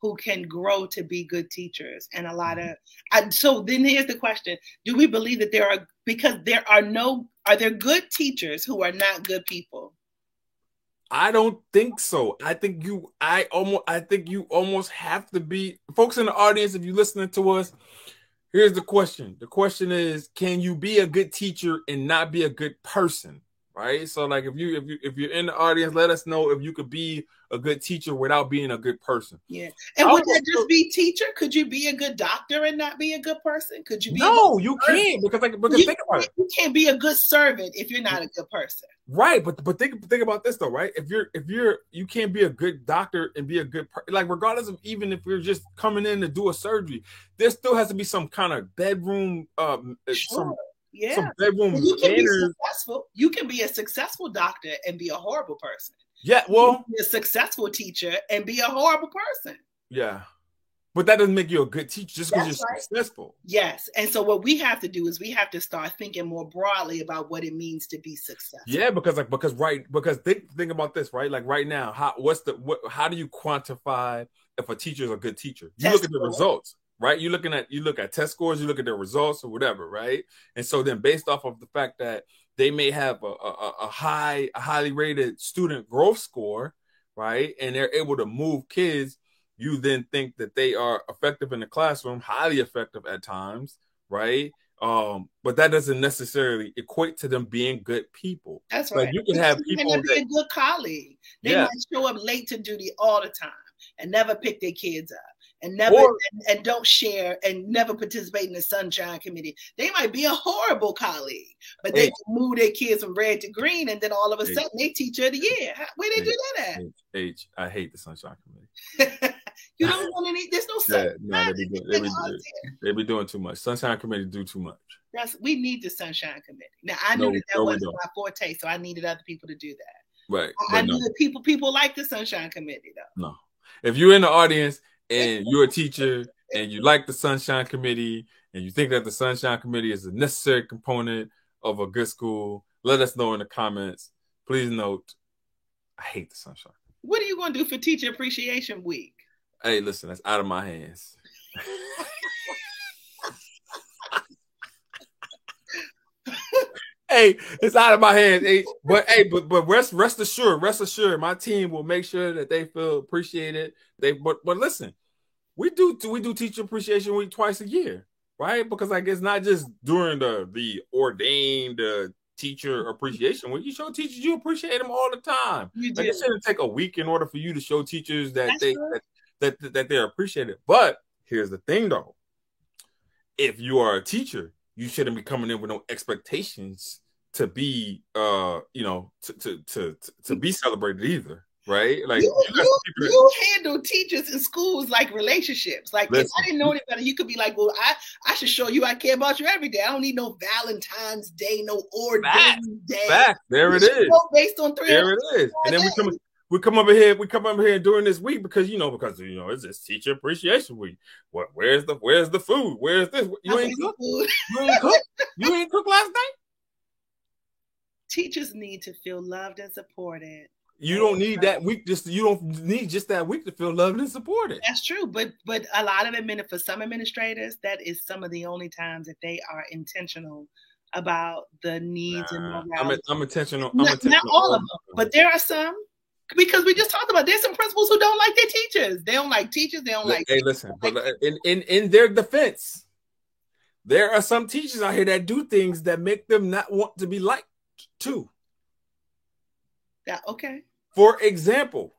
who can grow to be good teachers, and a lot of. I, so then here's the question: Do we believe that there are because there are no are there good teachers who are not good people? I don't think so. I think you I almost I think you almost have to be folks in the audience if you're listening to us. Here's the question. The question is can you be a good teacher and not be a good person? Right? So like if you if you if you're in the audience let us know if you could be a good teacher without being a good person. Yeah. And would that just be teacher? Could you be a good doctor and not be a good person? Could you be a No, you can't because like because You think about it. You can't be a good servant if you're not a good person. Right, but but think think about this though, right? If you're if you're you can't be a good doctor and be a good per- like regardless of even if you're just coming in to do a surgery, there still has to be some kind of bedroom um some Sure. Yeah. bedroom you can be successful. You can be a successful doctor and be a horrible person. Yeah, well, a successful teacher and be a horrible person. yeah, but that doesn't make you a good teacher just because you're right. successful. Yes. And so what we have to do is we have to start thinking more broadly about what it means to be successful. Yeah, because like because right because think think about this right like right now how what's the what how do you quantify if a teacher is a good teacher? You look at the results, right? You looking at you look at test scores, you look at their results or whatever, right? And so then based off of the fact that they may have a, a, a high a highly rated student growth score, right? And they're able to move kids, you then think that they are effective in the classroom, highly effective at times, right? Um, but that doesn't necessarily equate to them being good people. That's Like, right. you can have people might be that- a good colleague. They Yeah. might show up late to duty all the time and never pick their kids up and never Or- and, and don't share and never participate in the sunshine committee. They might be a horrible colleague, but they Hey. can move their kids from red to green, and then all of a sudden they teacher of the year. How- Where they Hey. do that at H, H, I hate the Sunshine Committee. [laughs] you don't want any. There's no Yeah, sunshine. no, they be, doing, they, be, they be doing too much. Sunshine Committee do too much. That's we need the sunshine committee. Now I knew No, that that no, wasn't my forte, so I needed other people to do that. Right. I knew no, that people people like the sunshine committee though. no. If you're in the audience and you're a teacher and you like the Sunshine Committee and you think that the Sunshine Committee is a necessary component of a good school, let us know in the comments. Please note, I hate the Sunshine. What are you going to do for Teacher Appreciation Week? Hey, listen, that's out of my hands. [laughs] hey, it's out of my hands. Hey, but hey, but but rest rest assured, rest assured, my team will make sure that they feel appreciated. They but but listen, we do we do teacher appreciation week twice a year, right? Because like it's not just during the the ordained uh, teacher appreciation week. You show teachers you appreciate them all the time. You Like it shouldn't take a week in order for you to show teachers that That's they that, that that they're appreciated. But here's the thing though. If you are a teacher, you shouldn't be coming in with no expectations to be uh you know to to to to, be celebrated either. right? Like you, you, you, handle teachers in schools like relationships. Like Listen. if I didn't know any better, you could be like, "Well, I I should show you I care about you every day. I don't need no Valentine's Day, no ordained day. Fact. There it is. Based on three. There it is. And then we come we come over here, we come over here during this week because you know, because you know, it's this teacher appreciation week. What where's the where's the food? Where's this? You ain't cook? You ain't cook? [laughs] You ain't cook last night? Teachers need to feel loved and supported. You don't need that week. Just you don't need just that week to feel loved and supported. That's true, but but a lot of admin for some administrators, that is some of the only times that they are intentional about the needs nah, and I'm, I'm intentional. I'm not, intentional. not all of them, but there are some because we just talked about there's some principals who don't like their teachers. They don't like teachers. They don't like. Hey, listen, but in, in in their defense, there are some teachers out here that do things that make them not want to be liked too. Yeah, okay. For example,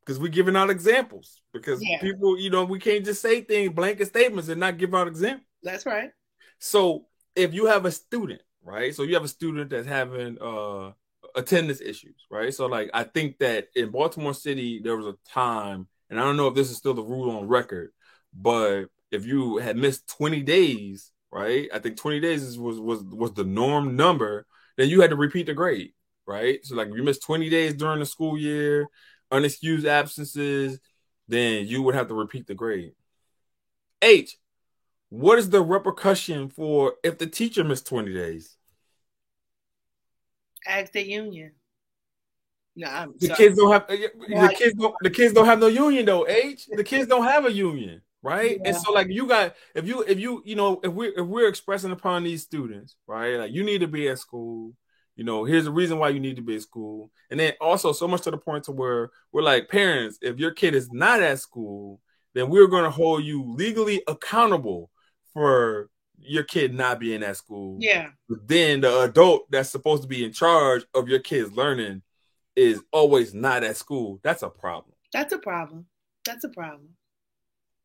because we're giving out examples because yeah. people, you know, we can't just say things, blanket statements, and not give out examples. That's right. So if you have a student, right? So you have a student that's having uh attendance issues, right? So like I think that in Baltimore City there was a time, and I don't know if this is still the rule on record, but if you had missed 20 days, right? I think 20 days was was was the norm number, then you had to repeat the grade right? So like if you missed 20 days during the school year, unexcused absences, then you would have to repeat the grade. H, what is the repercussion for if the teacher missed 20 days? Ask the union. No, I'm the sorry. kids don't have uh, the kids don't the kids don't have no union though. H the kids don't have a union, right? Yeah. And so like you got if you if you you know if we if we're expressing upon these students, right? Like you need to be at school, you know, here's the reason why you need to be at school. And then also so much to the point to where we're like, parents, if your kid is not at school, then we're going to hold you legally accountable for your kid not being at school. Yeah. But then the adult that's supposed to be in charge of your kids learning is always not at school. That's a problem. That's a problem. That's a problem.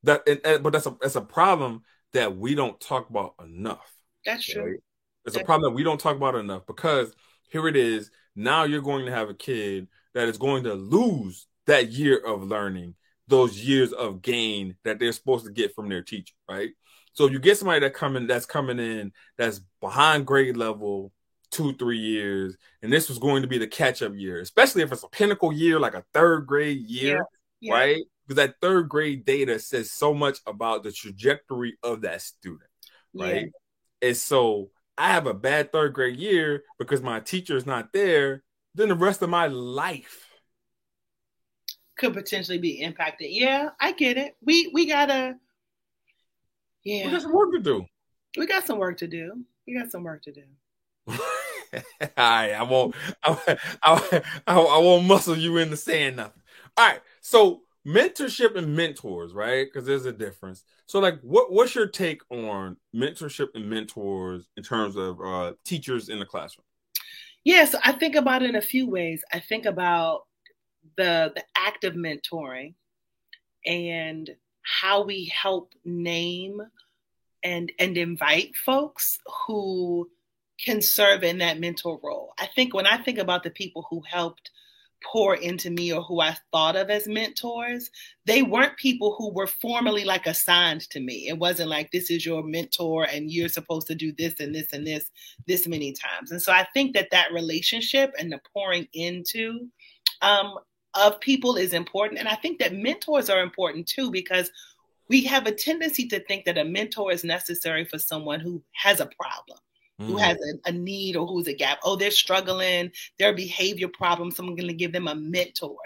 That and, and, but that's a that's a problem that we don't talk about enough. That's true. Right? It's a problem that we don't talk about enough because here it is. Now you're going to have a kid that is going to lose that year of learning, those years of gain that they're supposed to get from their teacher, right? So if you get somebody that coming that's coming in that's behind grade level two, three years, and this was going to be the catch-up year, especially if it's a pinnacle year, like a third grade year, yeah. Yeah. right? Because that third grade data says so much about the trajectory of that student, right? Yeah. And so I have a bad third grade year because my teacher is not there, then the rest of my life could potentially be impacted. Yeah, I get it. We we gotta yeah. We got some work to do. We got some work to do. We got some work to do. [laughs] All right, I won't I, I, I, I won't muscle you into saying nothing. All right, so mentorship and mentors, right? Because there's a difference. So, like, what what's your take on mentorship and mentors in terms of uh, teachers in the classroom? Yes, I think about it in a few ways. I think about the the act of mentoring and how we help name and and invite folks who can serve in that mentor role. I think when I think about the people who helped pour into me or who I thought of as mentors, they weren't people who were formally like assigned to me. It wasn't like this is your mentor and you're supposed to do this and this and this this many times. And so I think that that relationship and the pouring into um, of people is important. And I think that mentors are important too because we have a tendency to think that a mentor is necessary for someone who has a problem mm. who has a, a, need or who's a gap. Oh, they're struggling, their behavior problems. So I'm going to give them a mentor.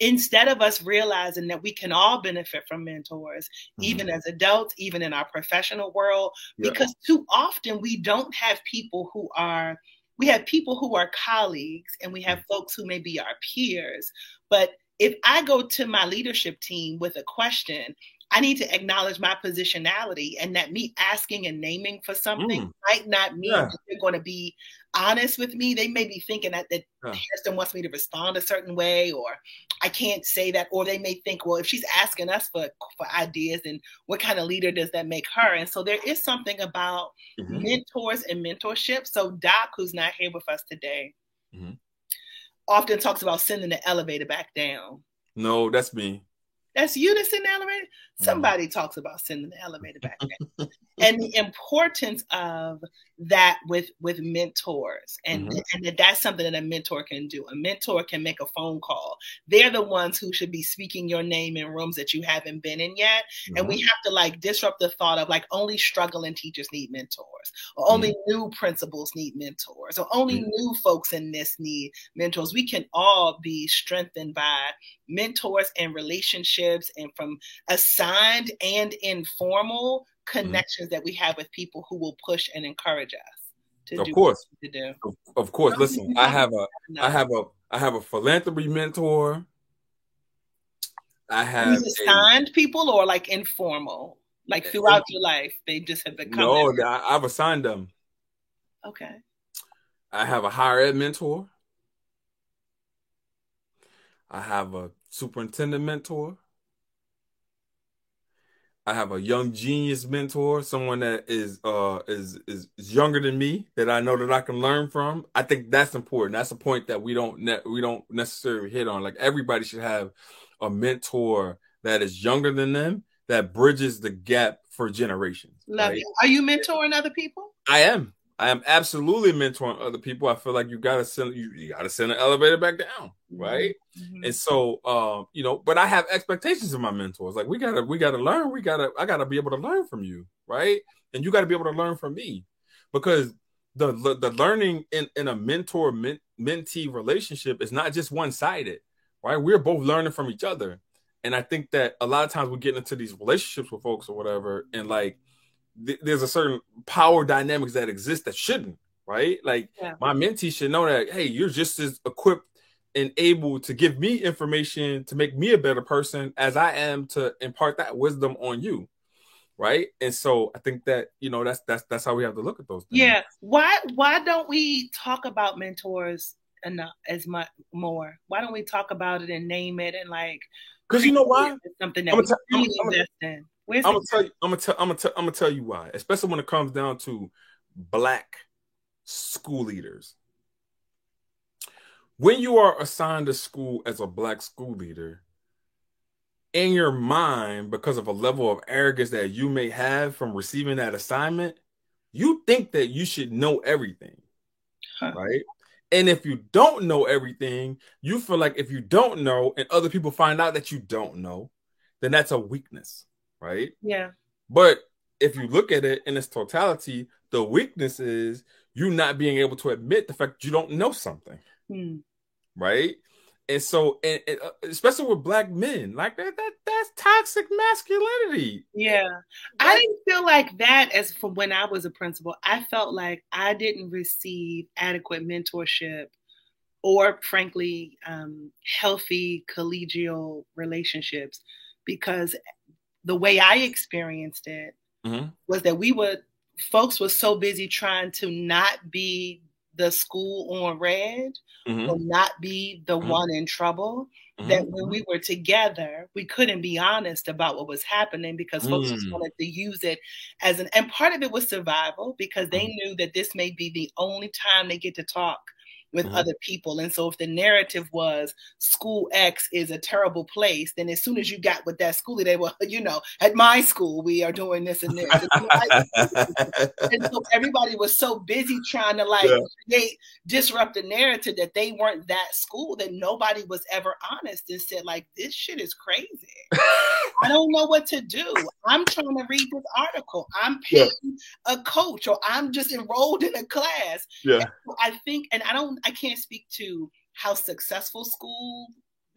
Instead of us realizing that we can all benefit from mentors, mm. even as adults, even in our professional world, yeah. because too often we don't have people who are we have people who are colleagues and we have mm. folks who may be our peers but if I go to my leadership team with a question I need to acknowledge my positionality and that me asking and naming for something mm. might not mean yeah. that they're going to be honest with me. They may be thinking that, that yeah. Wants me to respond a certain way, or I can't say that, or they may think, well, if she's asking us for, for ideas, then what kind of leader does that make her? And so there is something about mm-hmm. mentors and mentorship. So Doc, who's not here with us today, mm-hmm. often talks about sending the elevator back down. No, that's me. That's you that's in the elevator. Mm-hmm. Somebody mm-hmm. talks about sending the elevator back [laughs] and the importance of that with with mentors, and mm-hmm. and that that's something that a mentor can do. A mentor can make a phone call. They're the ones who should be speaking your name in rooms that you haven't been in yet, mm-hmm. and we mm-hmm. have to like disrupt the thought of like only struggling teachers need mentors, or only mm-hmm. new principals need mentors, or only new folks in this need mentors. We can all be strengthened by mentors and relationships, and from assigned and informal Mm-hmm. Connections mm-hmm. that we have with people who will push and encourage us to of do course to do. Of, of course. Listen, I have a no. I have a I have a philanthropy mentor. I have assigned a, people or like informal, like throughout your life, they just have become. No, I, I've assigned them. Okay. I have a higher ed mentor. I have a superintendent mentor. I have a young genius mentor, someone that is uh is, is is younger than me that I know that I can learn from. I think that's important. That's a point that we don't ne- we don't necessarily hit on. Like everybody should have a mentor that is younger than them that bridges the gap for generations. Love right? you. Are you mentoring other people? I am. I am absolutely mentoring other people. I feel like you gotta send you, you gotta send an elevator back down, mm-hmm. right? Mm-hmm. And so, um, you know, but I have expectations of my mentors. Like we gotta, we gotta learn. We gotta, I gotta be able to learn from you, right? And you gotta be able to learn from me, because the the, the learning in in a mentor mentee relationship is not just one sided, right? We're both learning from each other, and I think that a lot of times we get into these relationships with folks or whatever, and like th- there's a certain power dynamics that exist that shouldn't, right? Like yeah. my mentee should know that, hey, you're just as equipped and able to give me information to make me a better person as I am to impart that wisdom on you. Right. And so I think that, you know, that's that's that's how we have to look at those things. Yeah. Why why don't we talk about mentors enough as much more? Why don't we talk about it and name it and like because you know why? Something that I'm we really invest in. Where's I'm gonna tell you. I'm gonna tell. I'm gonna tell. I'm gonna tell you why. Especially when it comes down to black school leaders. When you are assigned to school as a black school leader, in your mind, because of a level of arrogance that you may have from receiving that assignment, you think that you should know everything, huh. right? And if you don't know everything, you feel like if you don't know and other people find out that you don't know, then that's a weakness right? Yeah. But if you look at it in its totality, the weakness is you not being able to admit the fact you don't know something, hmm. right? And so, and, and, uh, especially with black men, like that, that that's toxic masculinity. Yeah, I didn't feel like that as from when I was a principal. I felt like I didn't receive adequate mentorship, or frankly, um, healthy collegial relationships, because the way I experienced it mm-hmm. was that we would folks were so busy trying to not be the school on red mm-hmm. or not be the mm-hmm. one in trouble mm-hmm. that when we were together we couldn't be honest about what was happening because folks just mm. wanted to use it as an and part of it was survival because they mm-hmm. knew that this may be the only time they get to talk with mm-hmm. other people. And so if the narrative was school X is a terrible place, then as soon as you got with that school, they were, [laughs] you know, at my school, we are doing this and this. [laughs] and so everybody was so busy trying to like yeah. create, disrupt the narrative that they weren't that school that nobody was ever honest and said, like, this shit is crazy. I [laughs] don't know what to do. I'm trying to read this article. I'm paying yeah. a coach or I'm just enrolled in a class. Yeah. I think, and I don't I can't speak to how successful school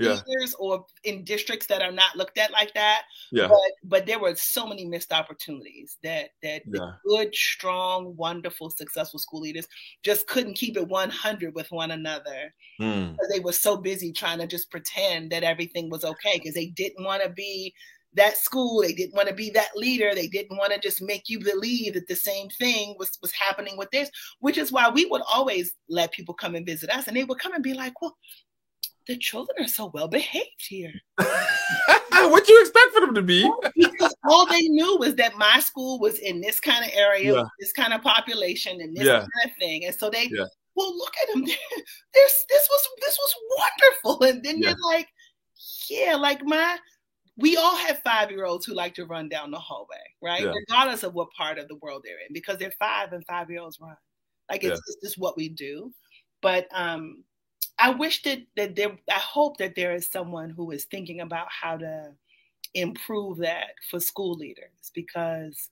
yeah. leaders or in districts that are not looked at like that. Yeah. But but there were so many missed opportunities that that yeah. good, strong, wonderful, successful school leaders just couldn't keep it 100 with one another mm. because they were so busy trying to just pretend that everything was okay because they didn't want to be that school. They didn't want to be that leader. They didn't want to just make you believe that the same thing was, was happening with this, which is why we would always let people come and visit us. And they would come and be like, well, the children are so well behaved here. [laughs] what do you expect for them to be? because all they knew was that my school was in this kind of area, yeah. this kind of population, and this yeah. kind of thing. And so they yeah. well, look at them. [laughs] There's this was this was wonderful. And then yeah. you're like, yeah, like my we all have five year olds who like to run down the hallway, right? Yeah. Regardless of what part of the world they're in, because they're five and five year olds run. Like it's, yeah. it's just what we do. But um, I wish that that there. I hope that there is someone who is thinking about how to improve that for school leaders because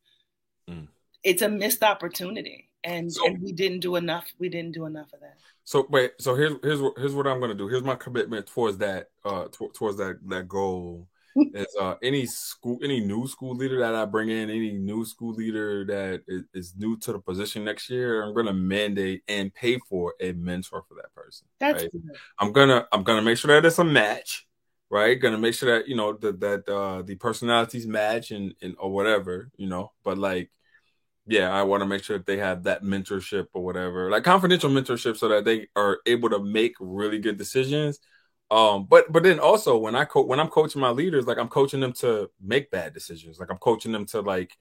mm. it's a missed opportunity, and, so, and we didn't do enough. We didn't do enough of that. So wait, so here's here's what here's what I'm going to do. Here's my commitment towards that uh t- towards that that goal is uh, any school, any new school leader that I bring in, any new school leader that is, is new to the position next year, I'm gonna mandate and pay for a mentor for that person. That's right? I'm gonna I'm gonna make sure that it's a match, right? Gonna make sure that you know that that uh, the personalities match and and or whatever, you know. But like, yeah, I want to make sure that they have that mentorship or whatever, like confidential mentorship, so that they are able to make really good decisions um, but but then also when I co- when I'm coaching my leaders, like I'm coaching them to make bad decisions. Like I'm coaching them to like,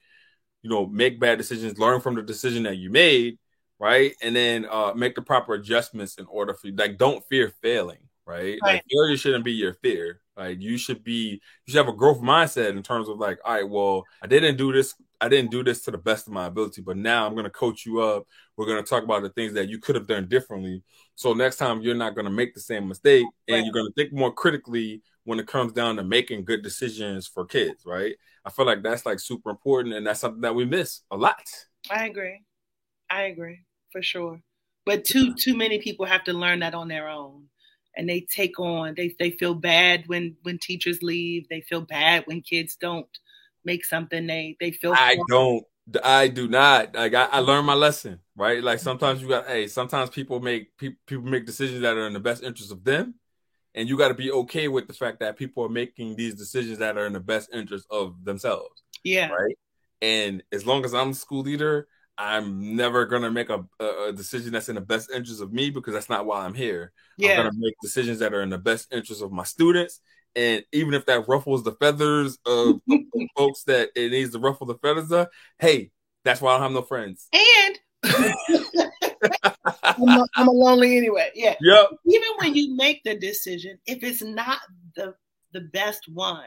you know, make bad decisions, learn from the decision that you made, right? And then uh make the proper adjustments in order for you. Like don't fear failing, right? right. Like failure shouldn't be your fear. Like you should be you should have a growth mindset in terms of like, all right, well, I didn't do this, I didn't do this to the best of my ability, but now I'm gonna coach you up. We're gonna talk about the things that you could have done differently so next time you're not going to make the same mistake and you're going to think more critically when it comes down to making good decisions for kids, right? I feel like that's like super important and that's something that we miss a lot. I agree. I agree for sure. But too too many people have to learn that on their own. And they take on they they feel bad when when teachers leave, they feel bad when kids don't make something they they feel I don't I do not. Like I, I learned my lesson, right? Like sometimes you got, hey, sometimes people make pe- people make decisions that are in the best interest of them, and you got to be okay with the fact that people are making these decisions that are in the best interest of themselves. Yeah. Right. And as long as I'm school leader, I'm never gonna make a, a, decision that's in the best interest of me because that's not why I'm here. Yeah. I'm gonna make decisions that are in the best interest of my students and even if that ruffles the feathers of, [laughs] folks that it needs to ruffle the feathers of, hey, that's why I don't have no friends. And [laughs] I'm, a, I'm, a lonely anyway. Yeah. Yep. Even when you make the decision, if it's not the the best one,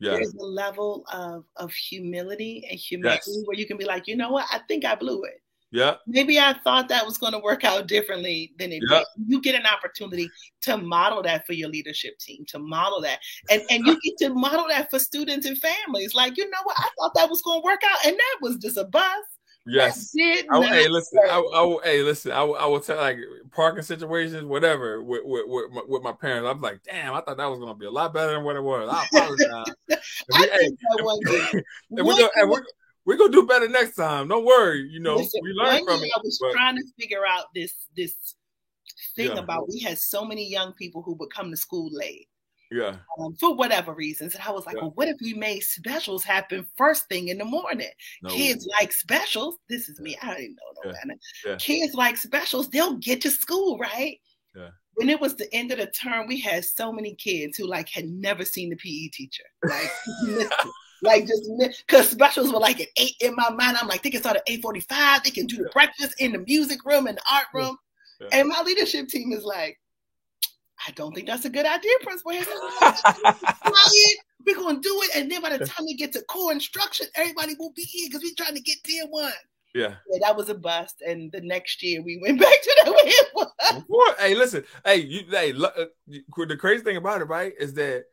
yeah. there's a level of of humility and humility yes. where you can be like, you know what, I think I blew it. Yeah. Maybe I thought that was going to work out differently than it did. You get an opportunity to model that for your leadership team, to model that. And and you get to model that for students and families. Like, you know what? I thought that was going to work out and that was just a buzz. Yes. I, hey, listen. I, I, hey, listen. I, I will tell like parking situations, whatever, with with, with, my, with my parents. I'm like, damn, I thought that was going to be a lot better than what it was. I apologize. [laughs] I we, think hey, that was. we're, [laughs] we're gonna do better next time. Don't worry. You know, Listen, we learned from it. I was but... trying to figure out this this thing yeah. about we had so many young people who would come to school late. Yeah. Um, for whatever reasons. And I was like, yeah. well, what if we made specials happen first thing in the morning? No. Kids like specials. This is me. I don't even know no yeah. yeah. Kids like specials. They'll get to school, right? Yeah. When it was the end of the term, we had so many kids who like had never seen the PE teacher. Like [laughs] like just because specials were like at eight in my mind. I'm like, they can start at eight forty five. They can do the breakfast in the music room and the art room. Yeah. Yeah. And my leadership team is like, I don't think that's a good idea, Principal. [laughs] We're gonna do it, and then by the time we get to core instruction, everybody will be here because we're trying to get tier one. Yeah. yeah. that was a bust. And the next year we went [laughs] back to the way it was. What? Hey, listen. Hey, you. Hey, look, uh, the crazy thing about it, right, is that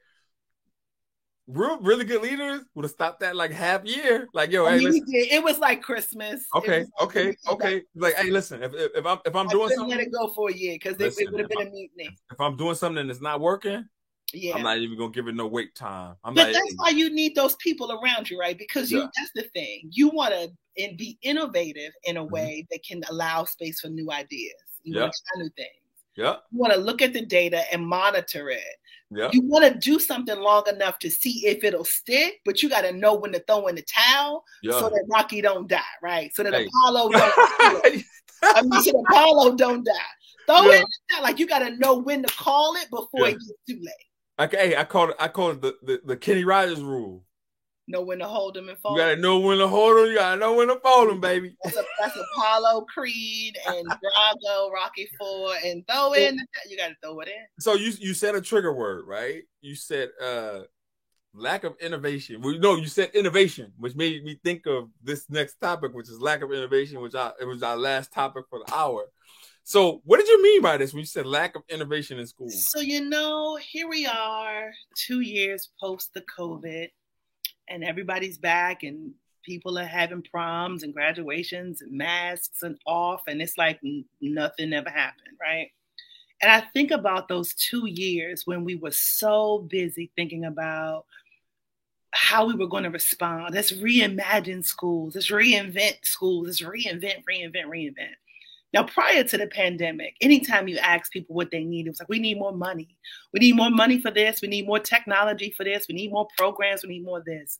real really good leaders would have stopped that like half year. Like, yo, I hey, mean, it was like Christmas. Okay, okay, okay. Like, hey, listen, if, if, I'm if I'm I doing something, let it go for a year because it would have been a mutiny. If I'm doing something that's not working, yeah, I'm not even gonna give it no wait time. I'm but not, that's why you need those people around you, right? Because you yeah. that's the thing. You want to and be innovative in a mm-hmm. way mm-hmm. that can allow space for new ideas. You yeah. want to try new things. Yeah. You want to look at the data and monitor it. Yeah. You want to do something long enough to see if it'll stick, but you got to know when to throw in the towel yeah. so that Rocky don't die, right? So that hey. Apollo [laughs] don't I mean, so that [laughs] Apollo don't die. Throw yeah. it in like you got to know when to call it before yeah. it gets too late. Okay, I call it I call it the, the, the Kenny Rogers rule. Know when to hold them and fold. You gotta know when to hold them. You gotta know when to fold them, baby. That's, a, that's Apollo Creed and [laughs] Drago, Rocky Four, and throw in. You gotta throw it in. So you you said a trigger word, right? You said uh lack of innovation. Well, no, you said innovation, which made me think of this next topic, which is lack of innovation, which I, it was our last topic for the hour. So, what did you mean by this when you said lack of innovation in school? So, you know, here we are, two years post the COVID, and everybody's back, and people are having proms and graduations and masks and off, and it's like nothing ever happened, right? And I think about those two years when we were so busy thinking about how we were going to respond. Let's reimagine schools. Let's reinvent schools. Let's reinvent, reinvent, reinvent. Now, prior to the pandemic, anytime you ask people what they need, it was like, we need more money. We need more money for this. We need more technology for this. We need more programs. We need more this.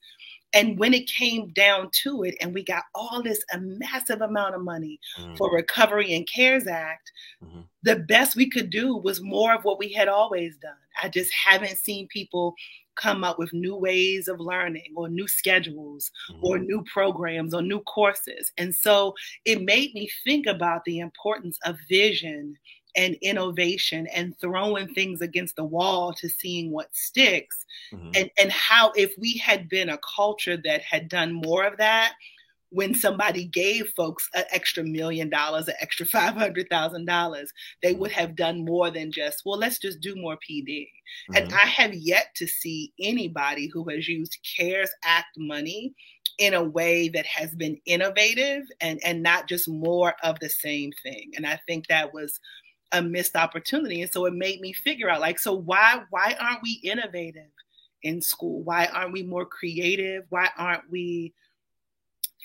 And when it came down to it, and we got all this a massive amount of money mm-hmm. for Recovery and CARES Act, mm-hmm. the best we could do was more of what we had always done. I just haven't seen people come up with new ways of learning or new schedules mm-hmm. or new programs or new courses. And so it made me think about the importance of vision and innovation and throwing things against the wall to seeing what sticks mm-hmm. and and how if we had been a culture that had done more of that when somebody gave folks an extra million dollars, an extra five hundred thousand dollars, they would have done more than just, well, let's just do more PD. Mm-hmm. And I have yet to see anybody who has used CARES Act money in a way that has been innovative and and not just more of the same thing. And I think that was a missed opportunity. And so it made me figure out like, so why why aren't we innovative in school? Why aren't we more creative? Why aren't we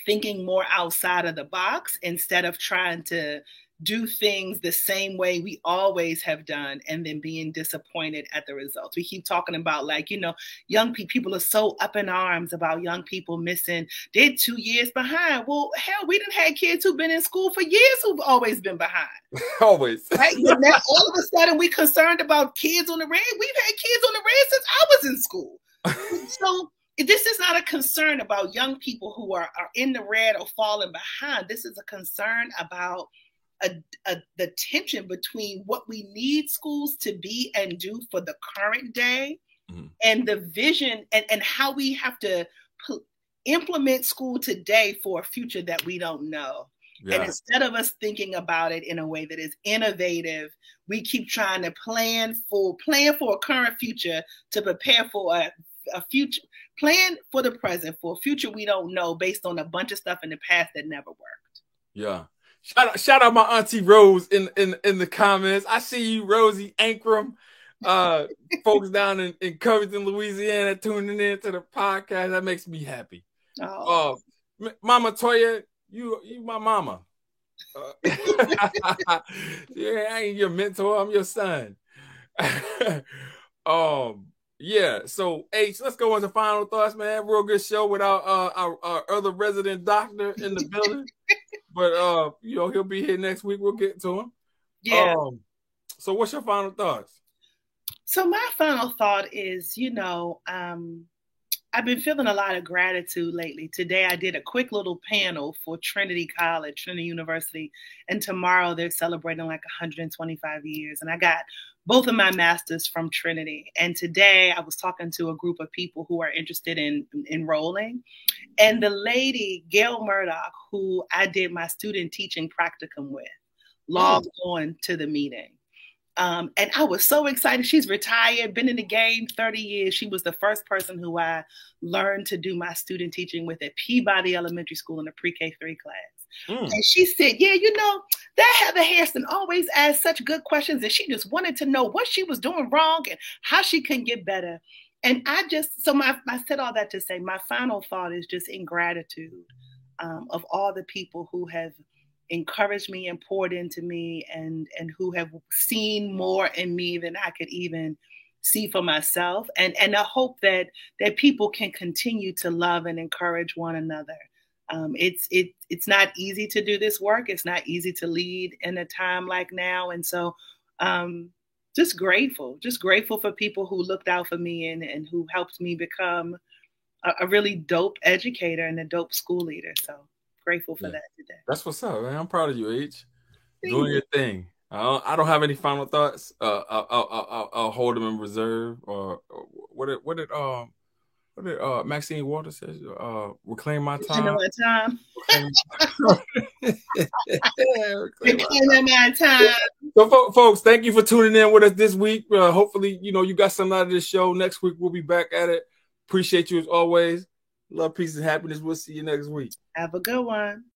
thinking more outside of the box instead of trying to do things the same way we always have done and then being disappointed at the results. We keep talking about like, you know, young pe- people are so up in arms about young people missing. They're two years behind. Well, hell, we didn't have kids who've been in school for years who've always been behind. [laughs] always. Right? now all of a sudden we concerned about kids on the red. We've had kids on the red since I was in school. [laughs] so this is not a concern about young people who are, are in the red or falling behind. This is a concern about a, a, the tension between what we need schools to be and do for the current day mm-hmm. and the vision and, and how we have to p- implement school today for a future that we don't know. Yeah. And instead of us thinking about it in a way that is innovative, we keep trying to plan for plan for a current future to prepare for a, a future plan for the present for a future we don't know based on a bunch of stuff in the past that never worked. Yeah. Shout out, shout out my auntie Rose in, in, in the comments. I see you, Rosie Ankrum. Uh, [laughs] folks down in, in Covington, Louisiana, tuning in to the podcast. That makes me happy. Oh, uh, Mama Toya, you you my mama. Uh, [laughs] [laughs] yeah, I ain't your mentor. I'm your son. um, yeah. So H, let's go into final thoughts, man. Real good show with our uh, our, our other resident doctor in the building [laughs] but uh, you know, he'll be here next week. We'll get to him. Yeah. Um, so what's your final thoughts? So my final thought is, you know, um, I've been feeling a lot of gratitude lately. Today I did a quick little panel for Trinity College, Trinity University, and tomorrow they're celebrating like 125 years. And I got both of my masters from Trinity. And today I was talking to a group of people who are interested in, in enrolling. And the lady, Gail Murdoch, who I did my student teaching practicum with, logged oh. on to the meeting. Um, and I was so excited. She's retired, been in the game 30 years. She was the first person who I learned to do my student teaching with at Peabody Elementary School in the pre K 3 class. Mm. And she said, Yeah, you know, that Heather Hairston always asked such good questions, and she just wanted to know what she was doing wrong and how she can get better. And I just, so my, I said all that to say, my final thought is just in gratitude um, of all the people who have encouraged me and poured into me and and who have seen more in me than I could even see for myself and and I hope that that people can continue to love and encourage one another. Um, it's it it's not easy to do this work. It's not easy to lead in a time like now, and so um, just grateful, just grateful for people who looked out for me and and who helped me become a, a, really dope educator and a dope school leader. So grateful for yeah. that today. That's what's up, man. I'm proud of you, H. Thank Doing you. your thing. I don't, I don't have any final thoughts. Uh, I'll, I'll, I'll, I'll hold them in reserve. Or, or what did what did um what did uh Maxine Waters says? Uh, reclaim my time. Reclaim my [laughs] time. [laughs] reclaim, my time. So, folks, thank you for tuning in with us this week. Uh, hopefully, you know you got something out of this show. Next week we'll be back at it. Appreciate you as always. Love, peace, and happiness. We'll see you next week. Have a good one.